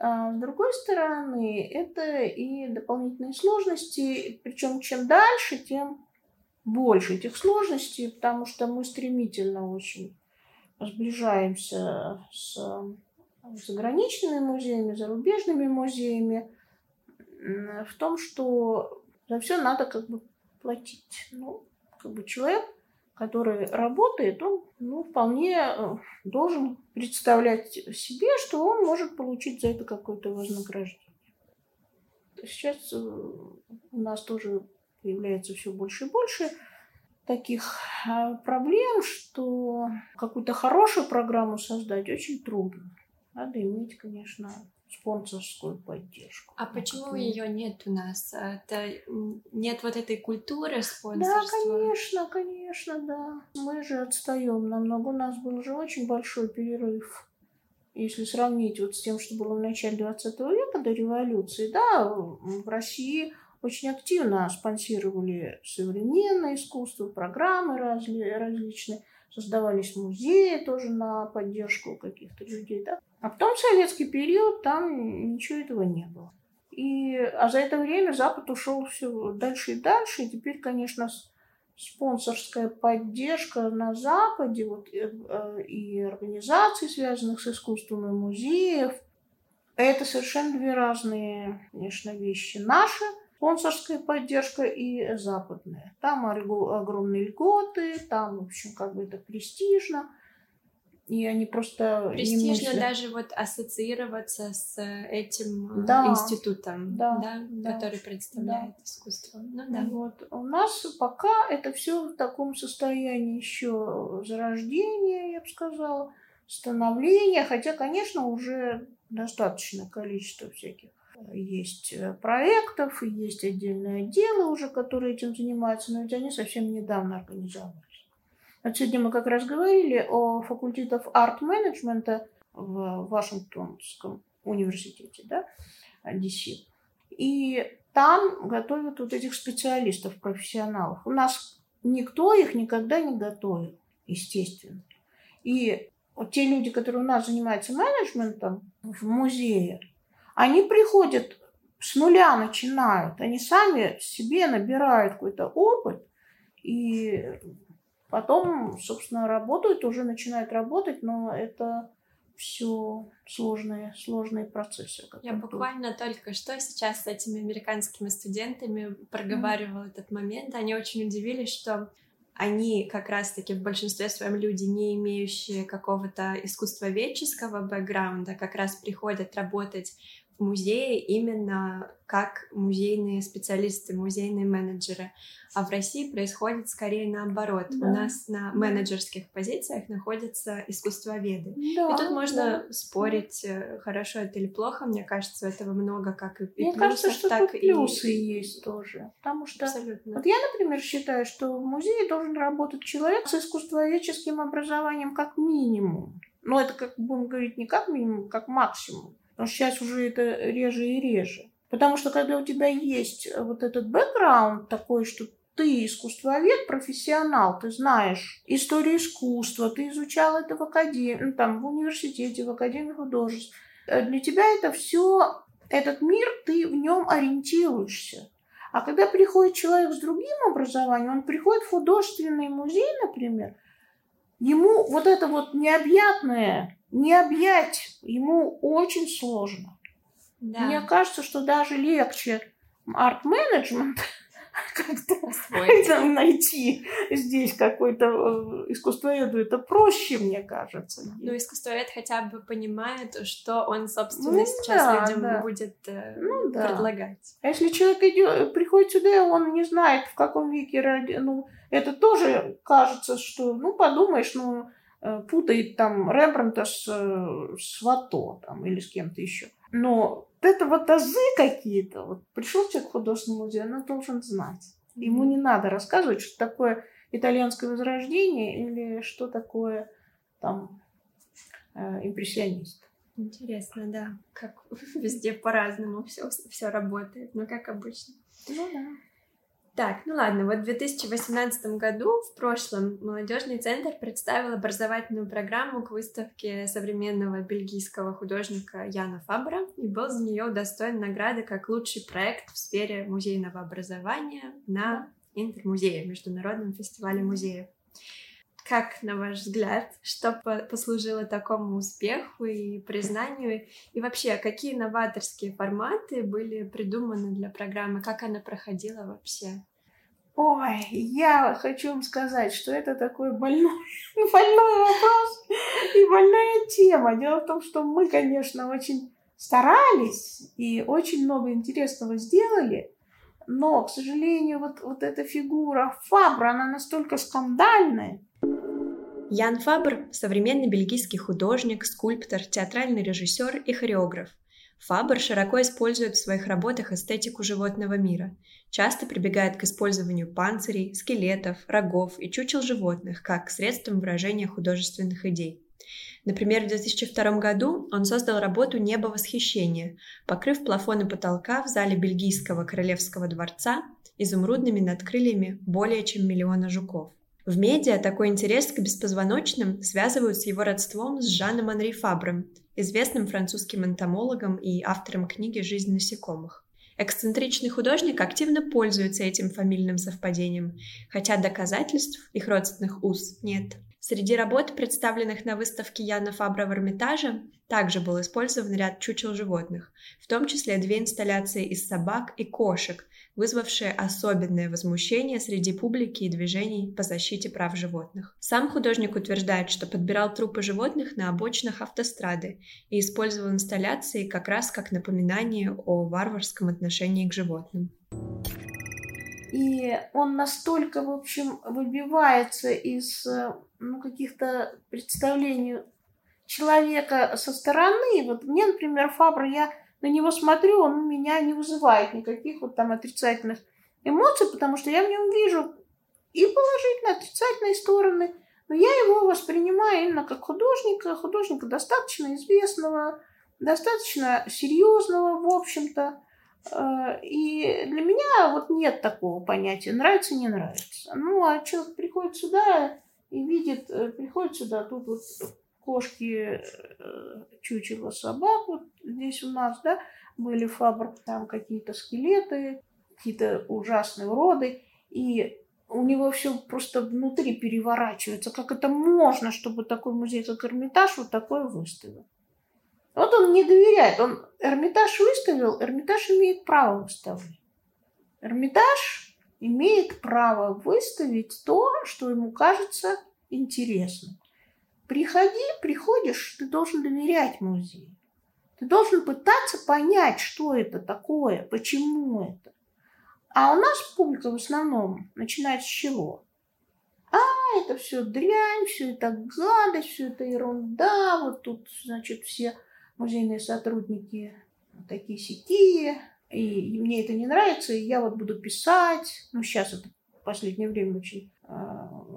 А с другой стороны, это и дополнительные сложности, причем чем дальше, тем больше этих сложностей, потому что мы стремительно очень сближаемся с заграничными музеями, зарубежными музеями, в том, что за все надо как бы платить. Ну, как бы человек, который работает, он ну, вполне э, должен представлять себе, что он может получить за это какое-то вознаграждение. Сейчас э, у нас тоже появляется все больше и больше таких э, проблем, что какую-то хорошую программу создать очень трудно. Надо иметь, конечно, спонсорскую поддержку. А почему ее нет у нас? Это нет вот этой культуры спонсорства? Да, конечно, конечно, да. Мы же отстаем намного. У нас был уже очень большой перерыв. Если сравнить вот с тем, что было в начале 20 века, до революции, да, в России очень активно спонсировали современное искусство, программы разли, различные, создавались музеи тоже на поддержку каких-то людей, да. А потом в советский период там ничего этого не было. И, а за это время Запад ушел все дальше и дальше. И теперь, конечно, спонсорская поддержка на Западе вот, э, э, и организаций, связанных с искусством, и музеев, это совершенно две разные, конечно, вещи. Наша спонсорская поддержка и западная. Там огромные льготы, там, в общем, как бы это престижно и они просто престижно не даже вот ассоциироваться с этим э, да, институтом, да, да, да, который представляет да. искусство. Ну да. Вот у нас пока это все в таком состоянии еще зарождения, я бы сказала, становления, хотя, конечно, уже достаточное количество всяких э, есть э, проектов, есть отдельные отделы уже, которые этим занимаются, но ведь они совсем недавно организованы. Вот сегодня мы как раз говорили о факультетах арт-менеджмента в Вашингтонском университете, да, DC. И там готовят вот этих специалистов, профессионалов. У нас никто их никогда не готовил, естественно. И вот те люди, которые у нас занимаются менеджментом в музее, они приходят с нуля начинают, они сами себе набирают какой-то опыт, и потом, собственно, работают, уже начинают работать, но это все сложные, сложные процессы. Я буквально только что сейчас с этими американскими студентами проговаривала mm-hmm. этот момент. Они очень удивились, что они как раз-таки в большинстве своем люди, не имеющие какого-то искусствоведческого бэкграунда, как раз приходят работать в музее именно как музейные специалисты, музейные менеджеры. А в России происходит скорее наоборот. Да. У нас на менеджерских позициях находятся искусствоведы. Да, и тут можно да. спорить, э, хорошо это или плохо. Мне кажется, этого много как и, Мне плюсов, кажется, что так и плюсы есть тоже. Потому что Абсолютно. вот я, например, считаю, что в музее должен работать человек с искусствоведческим образованием как минимум. Но это, как будем говорить, не как минимум, как максимум. Потому что сейчас уже это реже и реже. Потому что когда у тебя есть вот этот бэкграунд такой, что ты искусствовед, профессионал, ты знаешь историю искусства, ты изучал это в академии, ну, там, в университете, в академии художеств. Э, для тебя это все, этот мир, ты в нем ориентируешься. А когда приходит человек с другим образованием, он приходит в художественный музей, например, ему вот это вот необъятное не объять ему очень сложно. Да. Мне кажется, что даже легче арт-менеджмент как-то найти здесь какой-то э, искусствоведу. Это проще, мне кажется. Ну, искусствовед хотя бы понимает, что он, собственно, ну, сейчас да, людям да. будет э, ну, да. предлагать. А если человек идет, приходит сюда, он не знает, в каком веке ради... Ну, это тоже кажется, что, ну, подумаешь, ну, путает там Рембранта с, э, с Вато там, или с кем-то еще. Но вот это вот азы какие-то. Вот пришел человек в художественный музей, он должен знать. Ему не надо рассказывать, что такое итальянское возрождение или что такое там э, импрессионист. Интересно, да, как везде по-разному все, все работает, но как обычно. Ну да. Так, ну ладно, вот в 2018 году, в прошлом, молодежный центр представил образовательную программу к выставке современного бельгийского художника Яна Фабра и был за нее удостоен награды как лучший проект в сфере музейного образования на Интермузее, Международном фестивале музеев. Как, на ваш взгляд, что послужило такому успеху и признанию? И вообще, какие новаторские форматы были придуманы для программы? Как она проходила вообще? Ой, я хочу вам сказать, что это такой больной, больной вопрос и больная тема. Дело в том, что мы, конечно, очень старались и очень много интересного сделали, но, к сожалению, вот, вот эта фигура Фабра, она настолько скандальная, Ян Фабр – современный бельгийский художник, скульптор, театральный режиссер и хореограф. Фабр широко использует в своих работах эстетику животного мира, часто прибегает к использованию панцирей, скелетов, рогов и чучел животных как средством выражения художественных идей. Например, в 2002 году он создал работу «Небо восхищения», покрыв плафоны потолка в зале Бельгийского королевского дворца изумрудными надкрыльями более чем миллиона жуков. В медиа такой интерес к беспозвоночным связывают с его родством с Жаном Анри Фабром, известным французским энтомологом и автором книги «Жизнь насекомых». Эксцентричный художник активно пользуется этим фамильным совпадением, хотя доказательств их родственных уз нет. Среди работ, представленных на выставке Яна Фабра в Эрмитаже, также был использован ряд чучел животных, в том числе две инсталляции из собак и кошек, вызвавшее особенное возмущение среди публики и движений по защите прав животных. Сам художник утверждает, что подбирал трупы животных на обочинах автострады и использовал инсталляции как раз как напоминание о варварском отношении к животным. И он настолько, в общем, выбивается из ну, каких-то представлений человека со стороны. Вот мне, например, Фабра, я на него смотрю, он у меня не вызывает никаких вот там отрицательных эмоций, потому что я в нем вижу и положительные, отрицательные стороны, но я его воспринимаю именно как художника, художника достаточно известного, достаточно серьезного, в общем-то. Э, и для меня вот нет такого понятия нравится, не нравится. Ну, а человек приходит сюда и видит, э, приходит сюда, тут вот кошки, чучело собак, вот здесь у нас, да, были фабр, там какие-то скелеты, какие-то ужасные уроды, и у него все просто внутри переворачивается. Как это можно, чтобы такой музей, как Эрмитаж, вот такое выставил? Вот он не доверяет. Он Эрмитаж выставил, Эрмитаж имеет право выставлять. Эрмитаж имеет право выставить то, что ему кажется интересным. Приходи, приходишь, ты должен доверять музею. Ты должен пытаться понять, что это такое, почему это. А у нас публика в основном начинает с чего? А, это все дрянь, все это гадость, все это ерунда. Вот тут, значит, все музейные сотрудники такие сякие, и мне это не нравится, и я вот буду писать. Ну, сейчас это в последнее время очень э,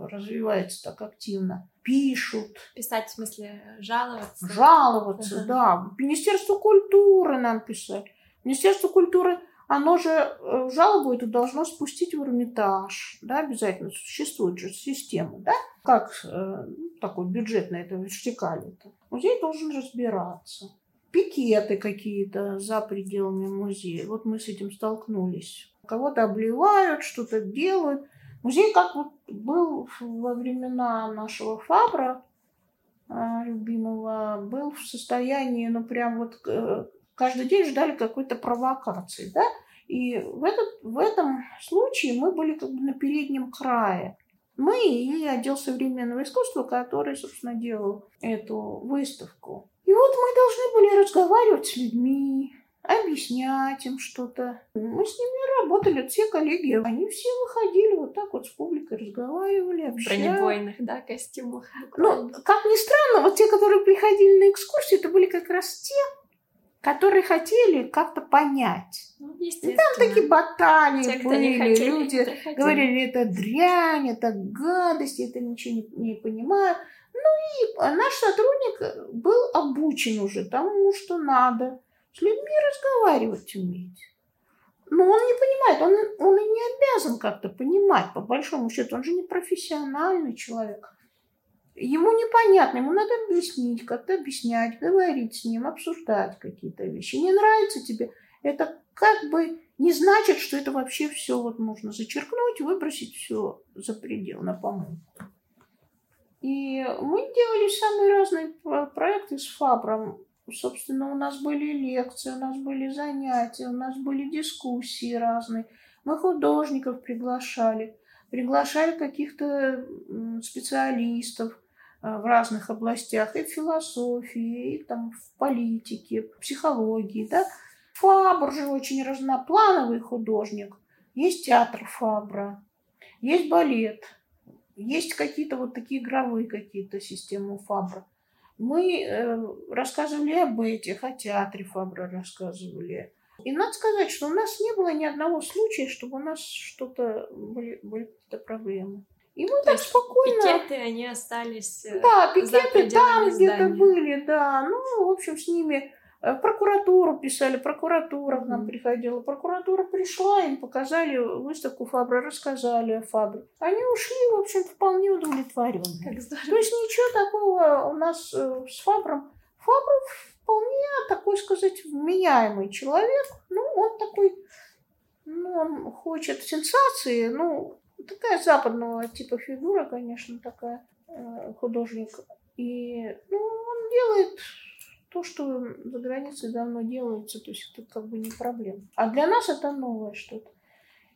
развивается так активно. Пишут. Писать в смысле жаловаться? Жаловаться, да. Министерство культуры нам писать. Министерство культуры оно же э, жалобу эту должно спустить в Эрмитаж, да, обязательно существует же система, да, как э, такой это вертикаль это. Музей должен разбираться. Пикеты какие-то за пределами музея. Вот мы с этим столкнулись. Кого-то обливают, что-то делают. Музей как вот был во времена нашего Фабра, э, любимого, был в состоянии, ну прям вот э, каждый день ждали какой-то провокации, да? И в, этот, в этом случае мы были как бы на переднем крае. Мы и отдел современного искусства, который, собственно, делал эту выставку. И вот мы должны были разговаривать с людьми, объяснять им что-то. Мы с ними работали, все коллеги, они все выходили вот так вот с публикой, разговаривали, общались. В бронебойных, да, костюмах. Ну, как ни странно, вот те, которые приходили на экскурсию, это были как раз те, которые хотели как-то понять. Ну, и там такие баталии Те, были, хотели, люди говорили, это дрянь, это гадость, это ничего не, не понимаю. Ну и наш сотрудник был обучен уже тому, что надо. С людьми разговаривать уметь. Но он не понимает, он, он и не обязан как-то понимать, по большому счету. Он же не профессиональный человек. Ему непонятно, ему надо объяснить, как-то объяснять, говорить с ним, обсуждать какие-то вещи. Не нравится тебе, это как бы не значит, что это вообще все вот можно зачеркнуть, выбросить все за предел на помойку. И мы делали самые разные проекты с Фабром. Собственно, у нас были лекции, у нас были занятия, у нас были дискуссии разные. Мы художников приглашали, приглашали каких-то специалистов э, в разных областях, и в философии, и там в политике, в психологии, да. Фабр же очень разноплановый художник. Есть театр Фабра, есть балет, есть какие-то вот такие игровые какие-то системы Фабра. Мы э, рассказывали об этих, о театре Фабра рассказывали. И надо сказать, что у нас не было ни одного случая, чтобы у нас что-то были, были какие-то проблемы. И мы То так спокойно... Пикеты, они остались э, Да, пикеты там где-то были, да. Ну, в общем, с ними э, прокуратуру писали, прокуратура к нам приходила. Прокуратура пришла, им показали выставку Фабра, рассказали о Фабре. Они ушли, в общем, вполне удовлетворенные. То есть ничего такого у нас э, с Фабром. Фабр вполне такой сказать вменяемый человек. Ну, он такой, ну, он хочет сенсации, ну, такая западного типа фигура, конечно, такая э, художник. И ну, он делает то, что за границей давно делается, то есть это как бы не проблема. А для нас это новое что-то.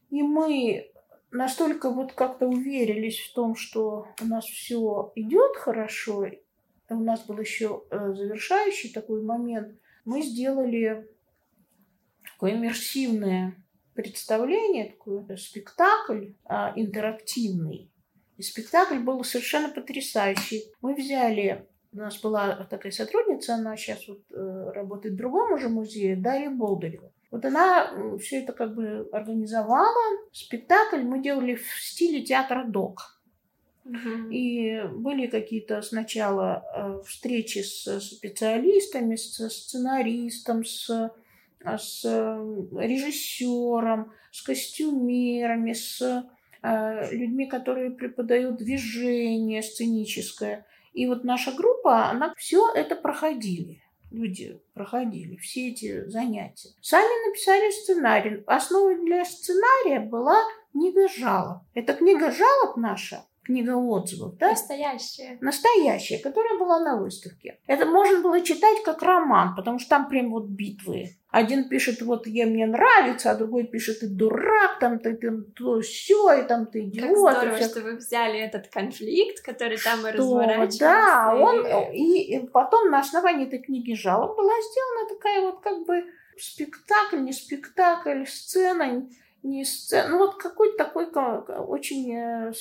И мы настолько вот как-то уверились в том, что у нас все идет хорошо, у нас был еще э, завершающий такой момент. Мы сделали такое иммерсивное представление, такой спектакль а, интерактивный. И спектакль был совершенно потрясающий. Мы взяли, у нас была такая сотрудница, она сейчас вот э, работает в другом уже музее, Дарья Болдырева. Вот она все это как бы организовала. Спектакль мы делали в стиле театра док. Мгм. И были какие-то сначала э, встречи с специалистами, с сценаристом, с, э, с режиссером, с костюмерами, с людьми, которые преподают движение сценическое. И вот наша группа, она все это проходили. Люди проходили все эти занятия. Сами написали сценарий. Основой для сценария была книга жалоб. Это книга жалоб наша, книга отзывов, да? Настоящая. Настоящая, которая была на выставке. Это можно было читать как роман, потому что там прям вот битвы. Один пишет, вот я мне нравится, а другой пишет, ты дурак, там ты, ты то все, и там ты идиот. Как здорово, что вы взяли этот конфликт, который там и разворачивался. Да, он, и, и потом на основании этой книги жалоб была сделана такая вот как бы спектакль, не спектакль, сцена, не сцена, ну вот какой-то такой очень э,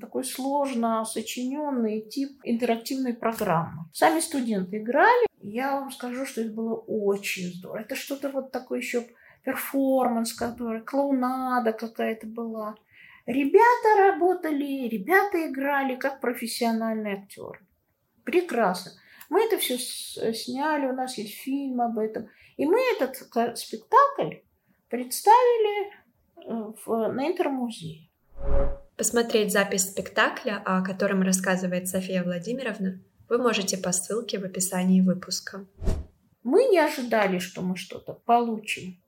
такой сложно сочиненный тип интерактивной программы. Сами студенты играли, я вам скажу, что это было очень здорово. Это что-то вот такое еще перформанс, который, клоунада какая-то была. Ребята работали, ребята играли как профессиональные актеры. Прекрасно. Мы это все сняли, у нас есть фильм об этом. И мы этот спектакль представили Э, в, на Интермузее. Посмотреть запись спектакля, о котором рассказывает София Владимировна, вы можете по ссылке в описании выпуска. Мы не ожидали, что мы что-то получим.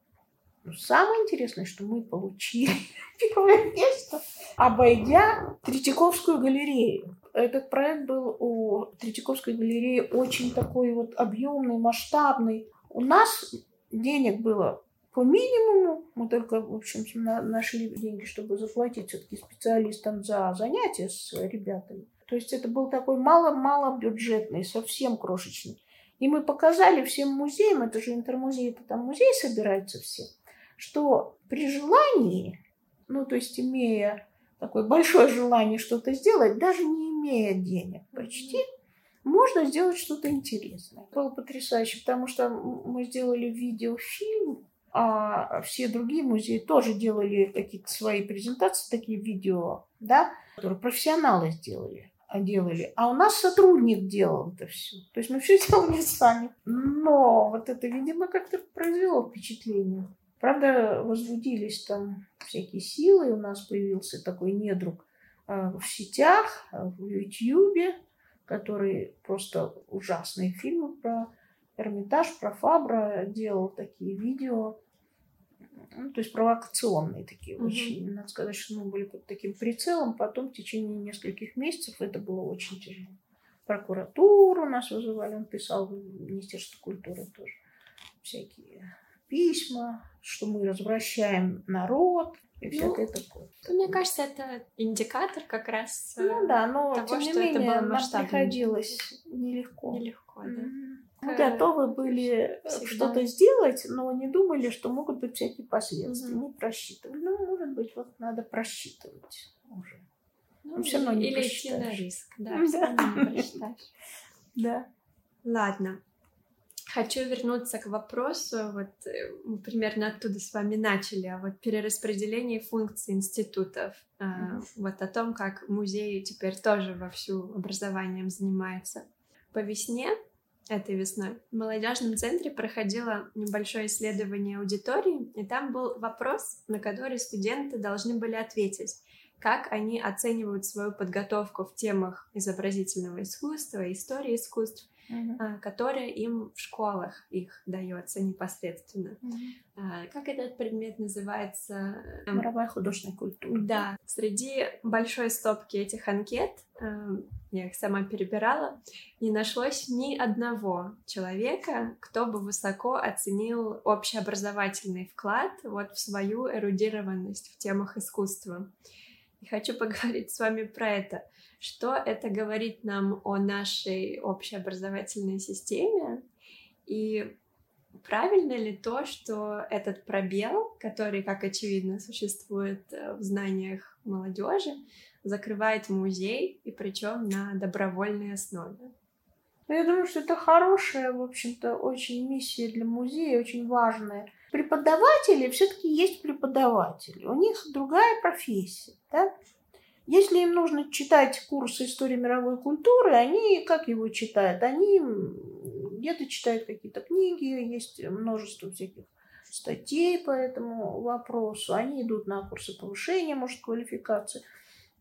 Но самое интересное, что мы получили первое место, обойдя Третьяковскую галерею. Этот проект был у Третьяковской галереи очень такой вот объемный, масштабный. У нас денег было по минимуму. Мы только, в общем, нашли деньги, чтобы заплатить все-таки специалистам за занятия с ребятами. То есть это был такой мало-мало бюджетный, совсем крошечный. И мы показали всем музеям, это же интермузей, это там музей собирается все, что при желании, ну то есть имея такое большое желание что-то сделать, даже не имея денег почти, можно сделать что-то интересное. Было потрясающе, потому что мы сделали видеофильм а все другие музеи тоже делали какие-то свои презентации, такие видео, да, которые профессионалы сделали а делали. А у нас сотрудник делал это все. То есть мы все делали сами. Но вот это, видимо, как-то произвело впечатление. Правда, возбудились там всякие силы. У нас появился такой недруг э, в сетях, в Ютьюбе, который просто ужасные фильмы про Эрмитаж, про Фабра делал такие видео ну, то есть провокационные такие угу. очень. Надо сказать, что мы были под таким прицелом. Потом в течение нескольких месяцев это было очень тяжело. Прокуратуру нас вызывали, он писал в Министерство культуры тоже всякие письма, что мы развращаем народ и ну, всякое такое. Ну, мне кажется, это индикатор как раз Ну да, но того, тем не менее нам приходилось нелегко. Нелегко, да. Mm-hmm. Мы готовы были Всегда. что-то сделать, но не думали, что могут быть всякие последствия. Угу. Не просчитывали. Ну, может быть, вот надо просчитывать уже. Ну, все равно не или идти на риск, да, все равно не просчитаешь. Да. Ладно. Хочу вернуться к вопросу, вот э, мы примерно оттуда с вами начали, о вот перераспределении функций институтов, mm-hmm. вот о том, как музей теперь тоже вовсю образованием занимается. По весне этой весной. В молодежном центре проходило небольшое исследование аудитории, и там был вопрос, на который студенты должны были ответить, как они оценивают свою подготовку в темах изобразительного искусства, истории искусств, mm-hmm. которая им в школах их дается непосредственно. Mm-hmm. Как этот предмет называется? Мировая художественная культура. Да. Среди большой стопки этих анкет эм, я их сама перебирала, не нашлось ни одного человека, кто бы высоко оценил общеобразовательный вклад вот в свою эрудированность в темах искусства. И хочу поговорить с вами про это. Что это говорит нам о нашей общеобразовательной системе? И правильно ли то, что этот пробел, который, как очевидно, существует в знаниях молодежи, закрывает музей, и причем на добровольной основе. Ну, я думаю, что это хорошая, в общем-то, очень миссия для музея, очень важная. Преподаватели все-таки есть преподаватели, у них другая профессия. Да? Если им нужно читать курс истории мировой культуры, они как его читают? Они где-то читают какие-то книги, есть множество всяких статей по этому вопросу, они идут на курсы повышения, может, квалификации –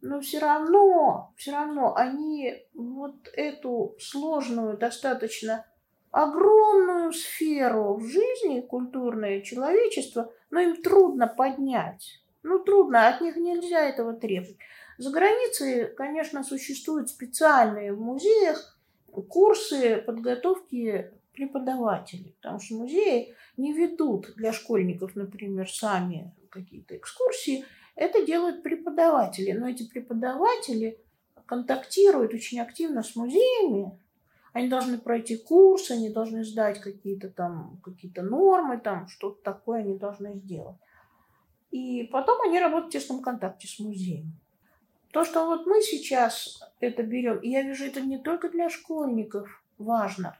но все равно, все равно они вот эту сложную, достаточно огромную сферу в жизни культурное человечество, но им трудно поднять. Ну, трудно, от них нельзя этого требовать. За границей, конечно, существуют специальные в музеях курсы подготовки преподавателей, потому что музеи не ведут для школьников, например, сами какие-то экскурсии, это делают преподаватели, но эти преподаватели контактируют очень активно с музеями, они должны пройти курс, они должны сдать какие-то там какие-то нормы, там что-то такое они должны сделать. И потом они работают в тесном контакте с музеем. То, что вот мы сейчас это берем, и я вижу, это не только для школьников важно.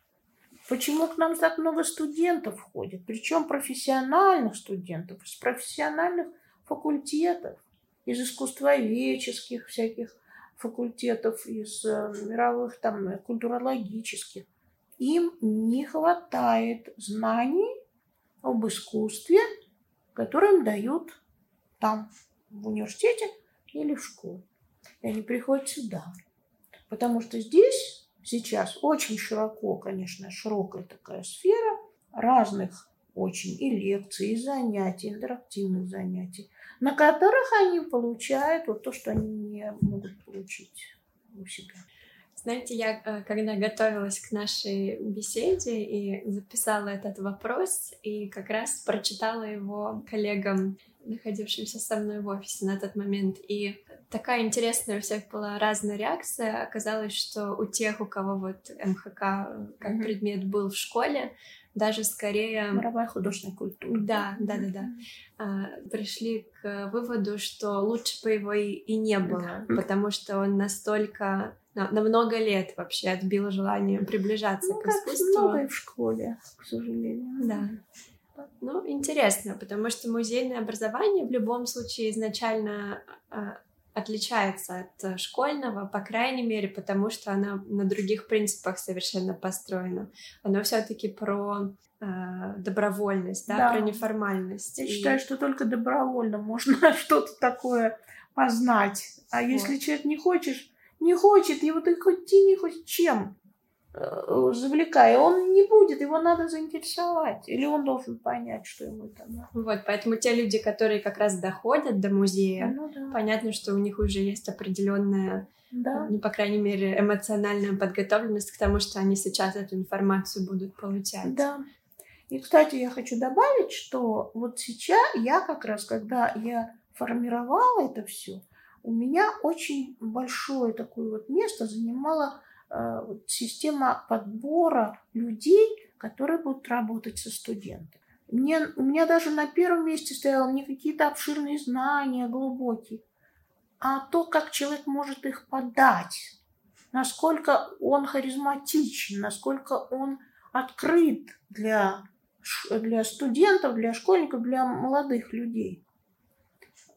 Почему к нам так много студентов ходит? Причем профессиональных студентов, из профессиональных факультетов, из искусствоведческих всяких факультетов, из э, мировых там культурологических. Им не хватает знаний об искусстве, которые им дают там, в университете или в школе. И они приходят сюда. Потому что здесь сейчас очень широко, конечно, широкая такая сфера разных очень и лекций, и занятий, интерактивных занятий, на которых они получают вот то, что они не могут получить у себя. Знаете, я э, когда готовилась к нашей беседе и записала этот вопрос, и как раз прочитала его коллегам, находившимся со мной в офисе на тот момент. И такая интересная у всех была разная реакция. Оказалось, что у тех, у кого вот МХК как mm-hmm. предмет был в школе, даже скорее... Мировая художественная культура. Да, да, да, да. А, пришли к выводу, что лучше бы его и, и не было, да. потому что он настолько на, на много лет вообще отбил желание приближаться ну, к искусству. много и в школе, к сожалению. Да. Ну, интересно, потому что музейное образование в любом случае изначально а, отличается от школьного, по крайней мере, потому что она на других принципах совершенно построена. Оно все-таки про э, добровольность, да, да, про неформальность. Я и... считаю, что только добровольно можно что-то такое познать. А вот. если человек не хочешь, не хочет, его ты хоть не хочешь, чем? Э, завлекая, он не будет, его надо заинтересовать, или он должен понять, что ему это надо. Вот, поэтому те люди, которые как раз доходят до музея, ну, да. понятно, что у них уже есть определенная, да. ну, по крайней мере, эмоциональная подготовленность к тому, что они сейчас эту информацию будут получать. Да. И, кстати, я хочу добавить, что вот сейчас я как раз, когда я формировала это все, у меня очень большое такое вот место занимало Э, система подбора людей, которые будут работать со студентами. Мне, у меня даже на первом месте стояло не какие-то обширные знания, глубокие, а то, как человек может их подать, насколько он харизматичен, насколько он открыт для, для студентов, для школьников, для молодых людей.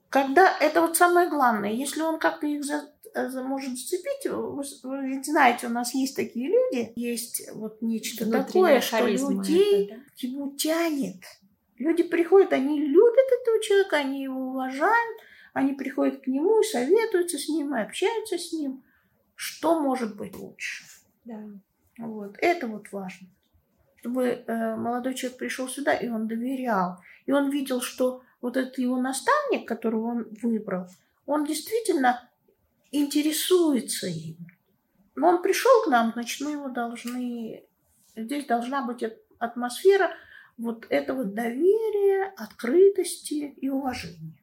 Когда это вот самое главное, если он как-то их Э, может зацепить. Вы, вы ведь знаете, у нас есть такие люди, есть вот нечто такое, что людей это, да? ему тянет. Люди приходят, они любят этого человека, они его уважают, они приходят к нему и советуются с ним, и общаются с ним. Что может быть лучше? Да. Вот. Это вот важно. Чтобы э, молодой человек пришел сюда, и он доверял. И он видел, что вот этот его наставник, которого он выбрал, он действительно интересуется им. Но он пришел к нам, значит, мы его должны... Здесь должна быть атмосфера вот этого доверия, открытости и уважения.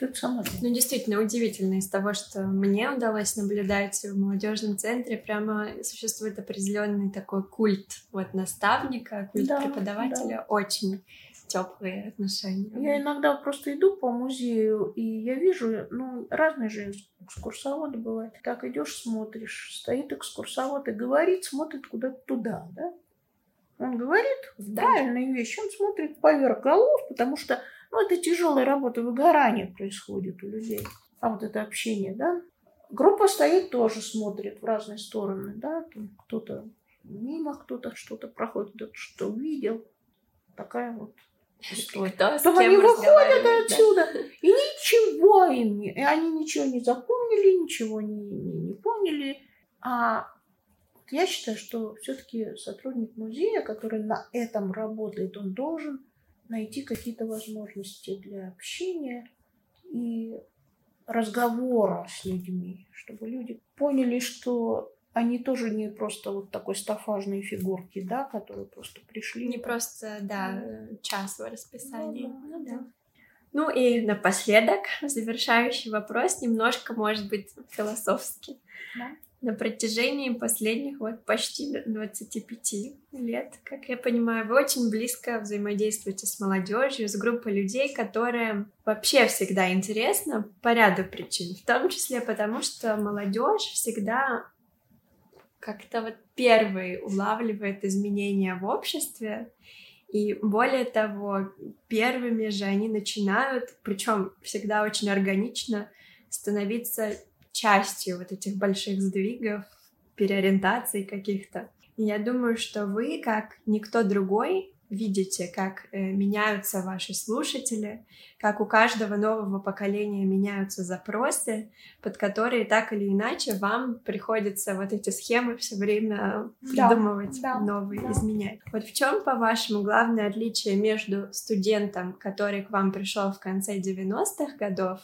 Это самое Ну, действительно, удивительно из того, что мне удалось наблюдать в молодежном центре, прямо существует определенный такой культ вот наставника, культ да, преподавателя, да. очень теплые отношения. Я иногда просто иду по музею, и я вижу, ну, разные же экскурсоводы бывают. Так идешь, смотришь, стоит экскурсовод и говорит, смотрит куда-то туда, да? Он говорит да. правильные вещи, он смотрит поверх голов, потому что, ну, это тяжелая работа, выгорание происходит у людей. А вот это общение, да? Группа стоит тоже, смотрит в разные стороны, да? Кто-то мимо, кто-то что-то проходит, кто-то что увидел. Такая вот что Кто то они выходят отсюда, да? и ничего им не... И они ничего не запомнили, ничего не, не, не поняли. А я считаю, что все-таки сотрудник музея, который на этом работает, он должен найти какие-то возможности для общения и разговора с людьми, чтобы люди поняли, что они тоже не просто вот такой стафажные фигурки, да, которые просто пришли. Не просто, да, час в расписании. Ну, да, ну, да. Ну и напоследок, завершающий вопрос, немножко, может быть, философский. Да на протяжении последних вот почти 25 лет, как я понимаю, вы очень близко взаимодействуете с молодежью, с группой людей, которая вообще всегда интересна по ряду причин, в том числе потому, что молодежь всегда как-то вот первый улавливает изменения в обществе, и более того, первыми же они начинают, причем всегда очень органично, становиться частью вот этих больших сдвигов, переориентаций каких-то. я думаю, что вы, как никто другой, видите, как э, меняются ваши слушатели, как у каждого нового поколения меняются запросы, под которые так или иначе вам приходится вот эти схемы все время придумывать да, новые, да. изменять. Вот в чем, по-вашему, главное отличие между студентом, который к вам пришел в конце 90-х годов,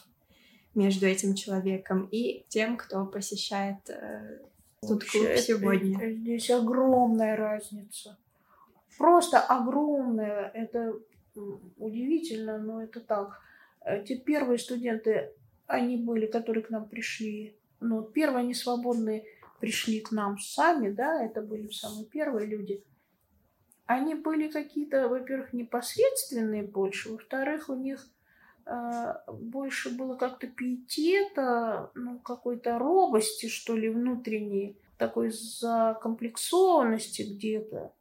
между этим человеком и тем, кто посещает э, тут клуб сегодня. Здесь огромная разница. Просто огромная. Это удивительно, но это так. Э, те первые студенты, они были, которые к нам пришли. Ну, первые они свободные пришли к нам сами, да, это были самые первые люди. Они были какие-то, во-первых, непосредственные больше, во-вторых, у них а, больше было как-то пиетета, ну, какой-то робости, что ли, внутренней, такой закомплексованности где-то.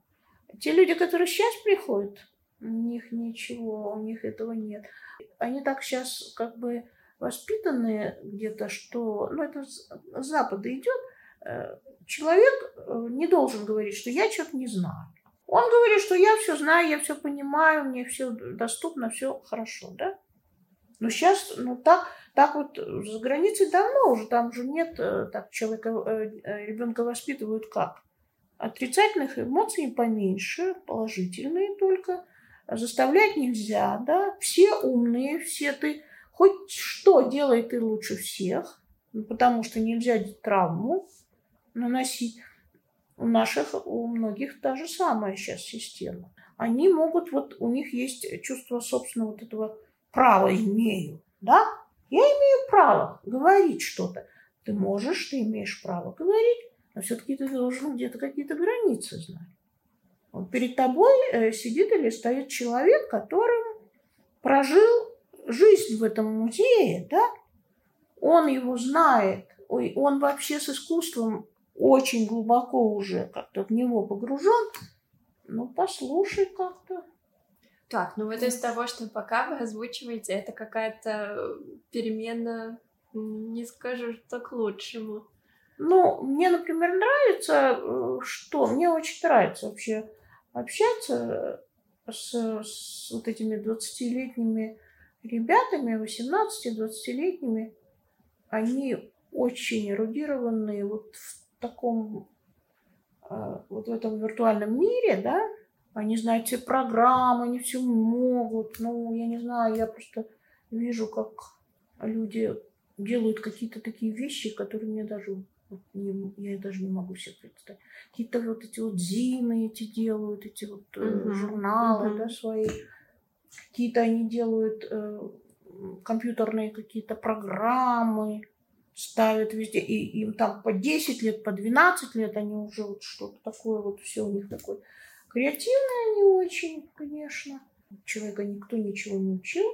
Те люди, которые сейчас приходят, у них ничего, у них этого нет. Они так сейчас как бы воспитанные где-то, что, ну, это с Запада идет, э, человек э, не должен говорить, что я что-то не знаю. Он говорит, что я все знаю, я все понимаю, мне все доступно, все хорошо, да? Но сейчас, ну так, так вот за границей давно уже, там уже нет, э, так человека, ребенка воспитывают как? Отрицательных эмоций поменьше, положительные только. Заставлять нельзя, да, все умные, все ты, хоть что делай ты лучше всех, ну, потому что нельзя травму наносить. У наших, у многих та же самая сейчас система. Они могут, вот у них есть чувство собственного вот этого право имею, да? Я имею право говорить что-то. Ты можешь, ты имеешь право говорить, но все-таки ты должен где-то какие-то границы знать. Вот перед тобой э, сидит или стоит человек, который прожил жизнь в этом музее, да? Он его знает, он вообще с искусством очень глубоко уже как-то в него погружен. Ну, послушай как-то. Так, ну вот из того, что пока вы озвучиваете, это какая-то перемена, не скажу, что к лучшему. Ну, мне, например, нравится, э, что? Мне очень нравится вообще общаться с, с вот этими 20-летними ребятами, 18-20-летними. Они очень эрудированные вот в таком, э, вот в этом виртуальном мире, да, они знают все программы, они все могут. Ну, я не знаю, я просто вижу, как люди делают какие-то такие вещи, которые мне даже не, я даже не могу себе представить. Какие-то вот эти вот зимы эти делают, эти вот uh-huh. журналы, uh-huh. да, свои. Какие-то они делают э, компьютерные какие-то программы, ставят везде. И им там по 10 лет, по 12 лет они уже вот что-то такое вот все у них такое Креативные они очень, конечно. Человека никто ничего не учил.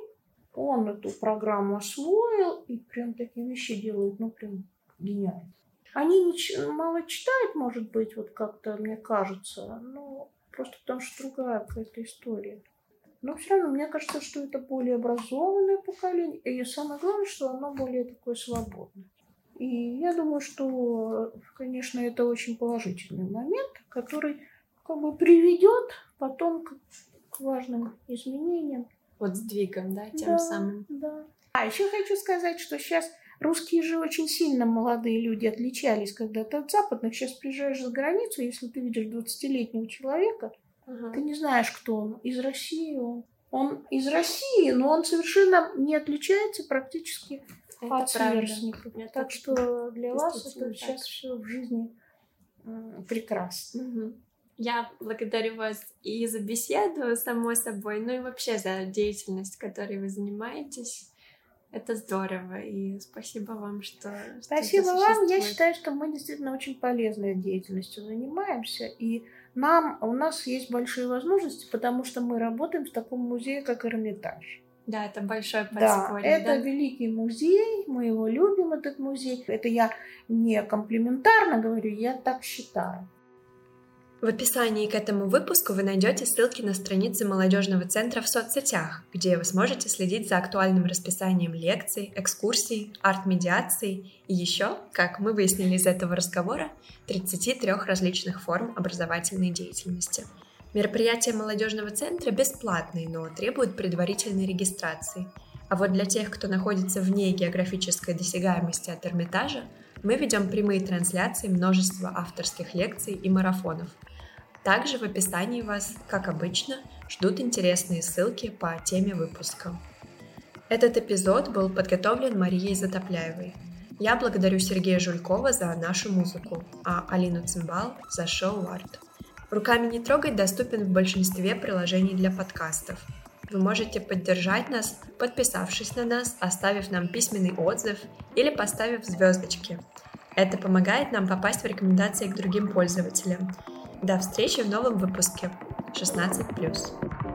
Он эту программу освоил и прям такие вещи делает, ну, прям гениально. Они не, мало читают, может быть, вот как-то, мне кажется, но просто потому что другая какая-то история. Но все равно мне кажется, что это более образованное поколение, и самое главное, что оно более такое свободное. И я думаю, что, конечно, это очень положительный момент, который как бы приведет потом к, к важным изменениям. Вот сдвигом, да, тем да, самым. Да. А еще хочу сказать, что сейчас русские же очень сильно молодые люди отличались когда-то от западных. Сейчас приезжаешь за границу, если ты видишь 20-летнего человека, uh ты не знаешь, кто он. Из России он. Он из России, но он совершенно не отличается практически это от сверстников. Так что для вас это так. сейчас все в жизни прекрасно. Угу. Я благодарю вас и за беседу, само собой, ну и вообще за деятельность, которой вы занимаетесь. Это здорово, и спасибо вам, что... Спасибо вам. Я считаю, что мы действительно очень полезной деятельностью занимаемся, и нам, у нас есть большие возможности, потому что мы работаем в таком музее, как Эрмитаж. Да, это большой подспорье. Да, это да? великий музей, мы его любим, этот музей. Это я не комплиментарно говорю, я так считаю. В описании к этому выпуску вы найдете ссылки на страницы молодежного центра в соцсетях, где вы сможете следить за актуальным расписанием лекций, экскурсий, арт-медиаций и еще, как мы выяснили из этого разговора, 33 различных форм образовательной деятельности. Мероприятия молодежного центра бесплатные, но требуют предварительной регистрации. А вот для тех, кто находится вне географической досягаемости от Эрмитажа, мы ведем прямые трансляции множества авторских лекций и марафонов – также в описании вас, как обычно, ждут интересные ссылки по теме выпуска. Этот эпизод был подготовлен Марией Затопляевой. Я благодарю Сергея Жулькова за нашу музыку, а Алину Цимбал за шоу-арт. «Руками не трогать» доступен в большинстве приложений для подкастов. Вы можете поддержать нас, подписавшись на нас, оставив нам письменный отзыв или поставив звездочки. Это помогает нам попасть в рекомендации к другим пользователям – до встречи в новом выпуске 16+.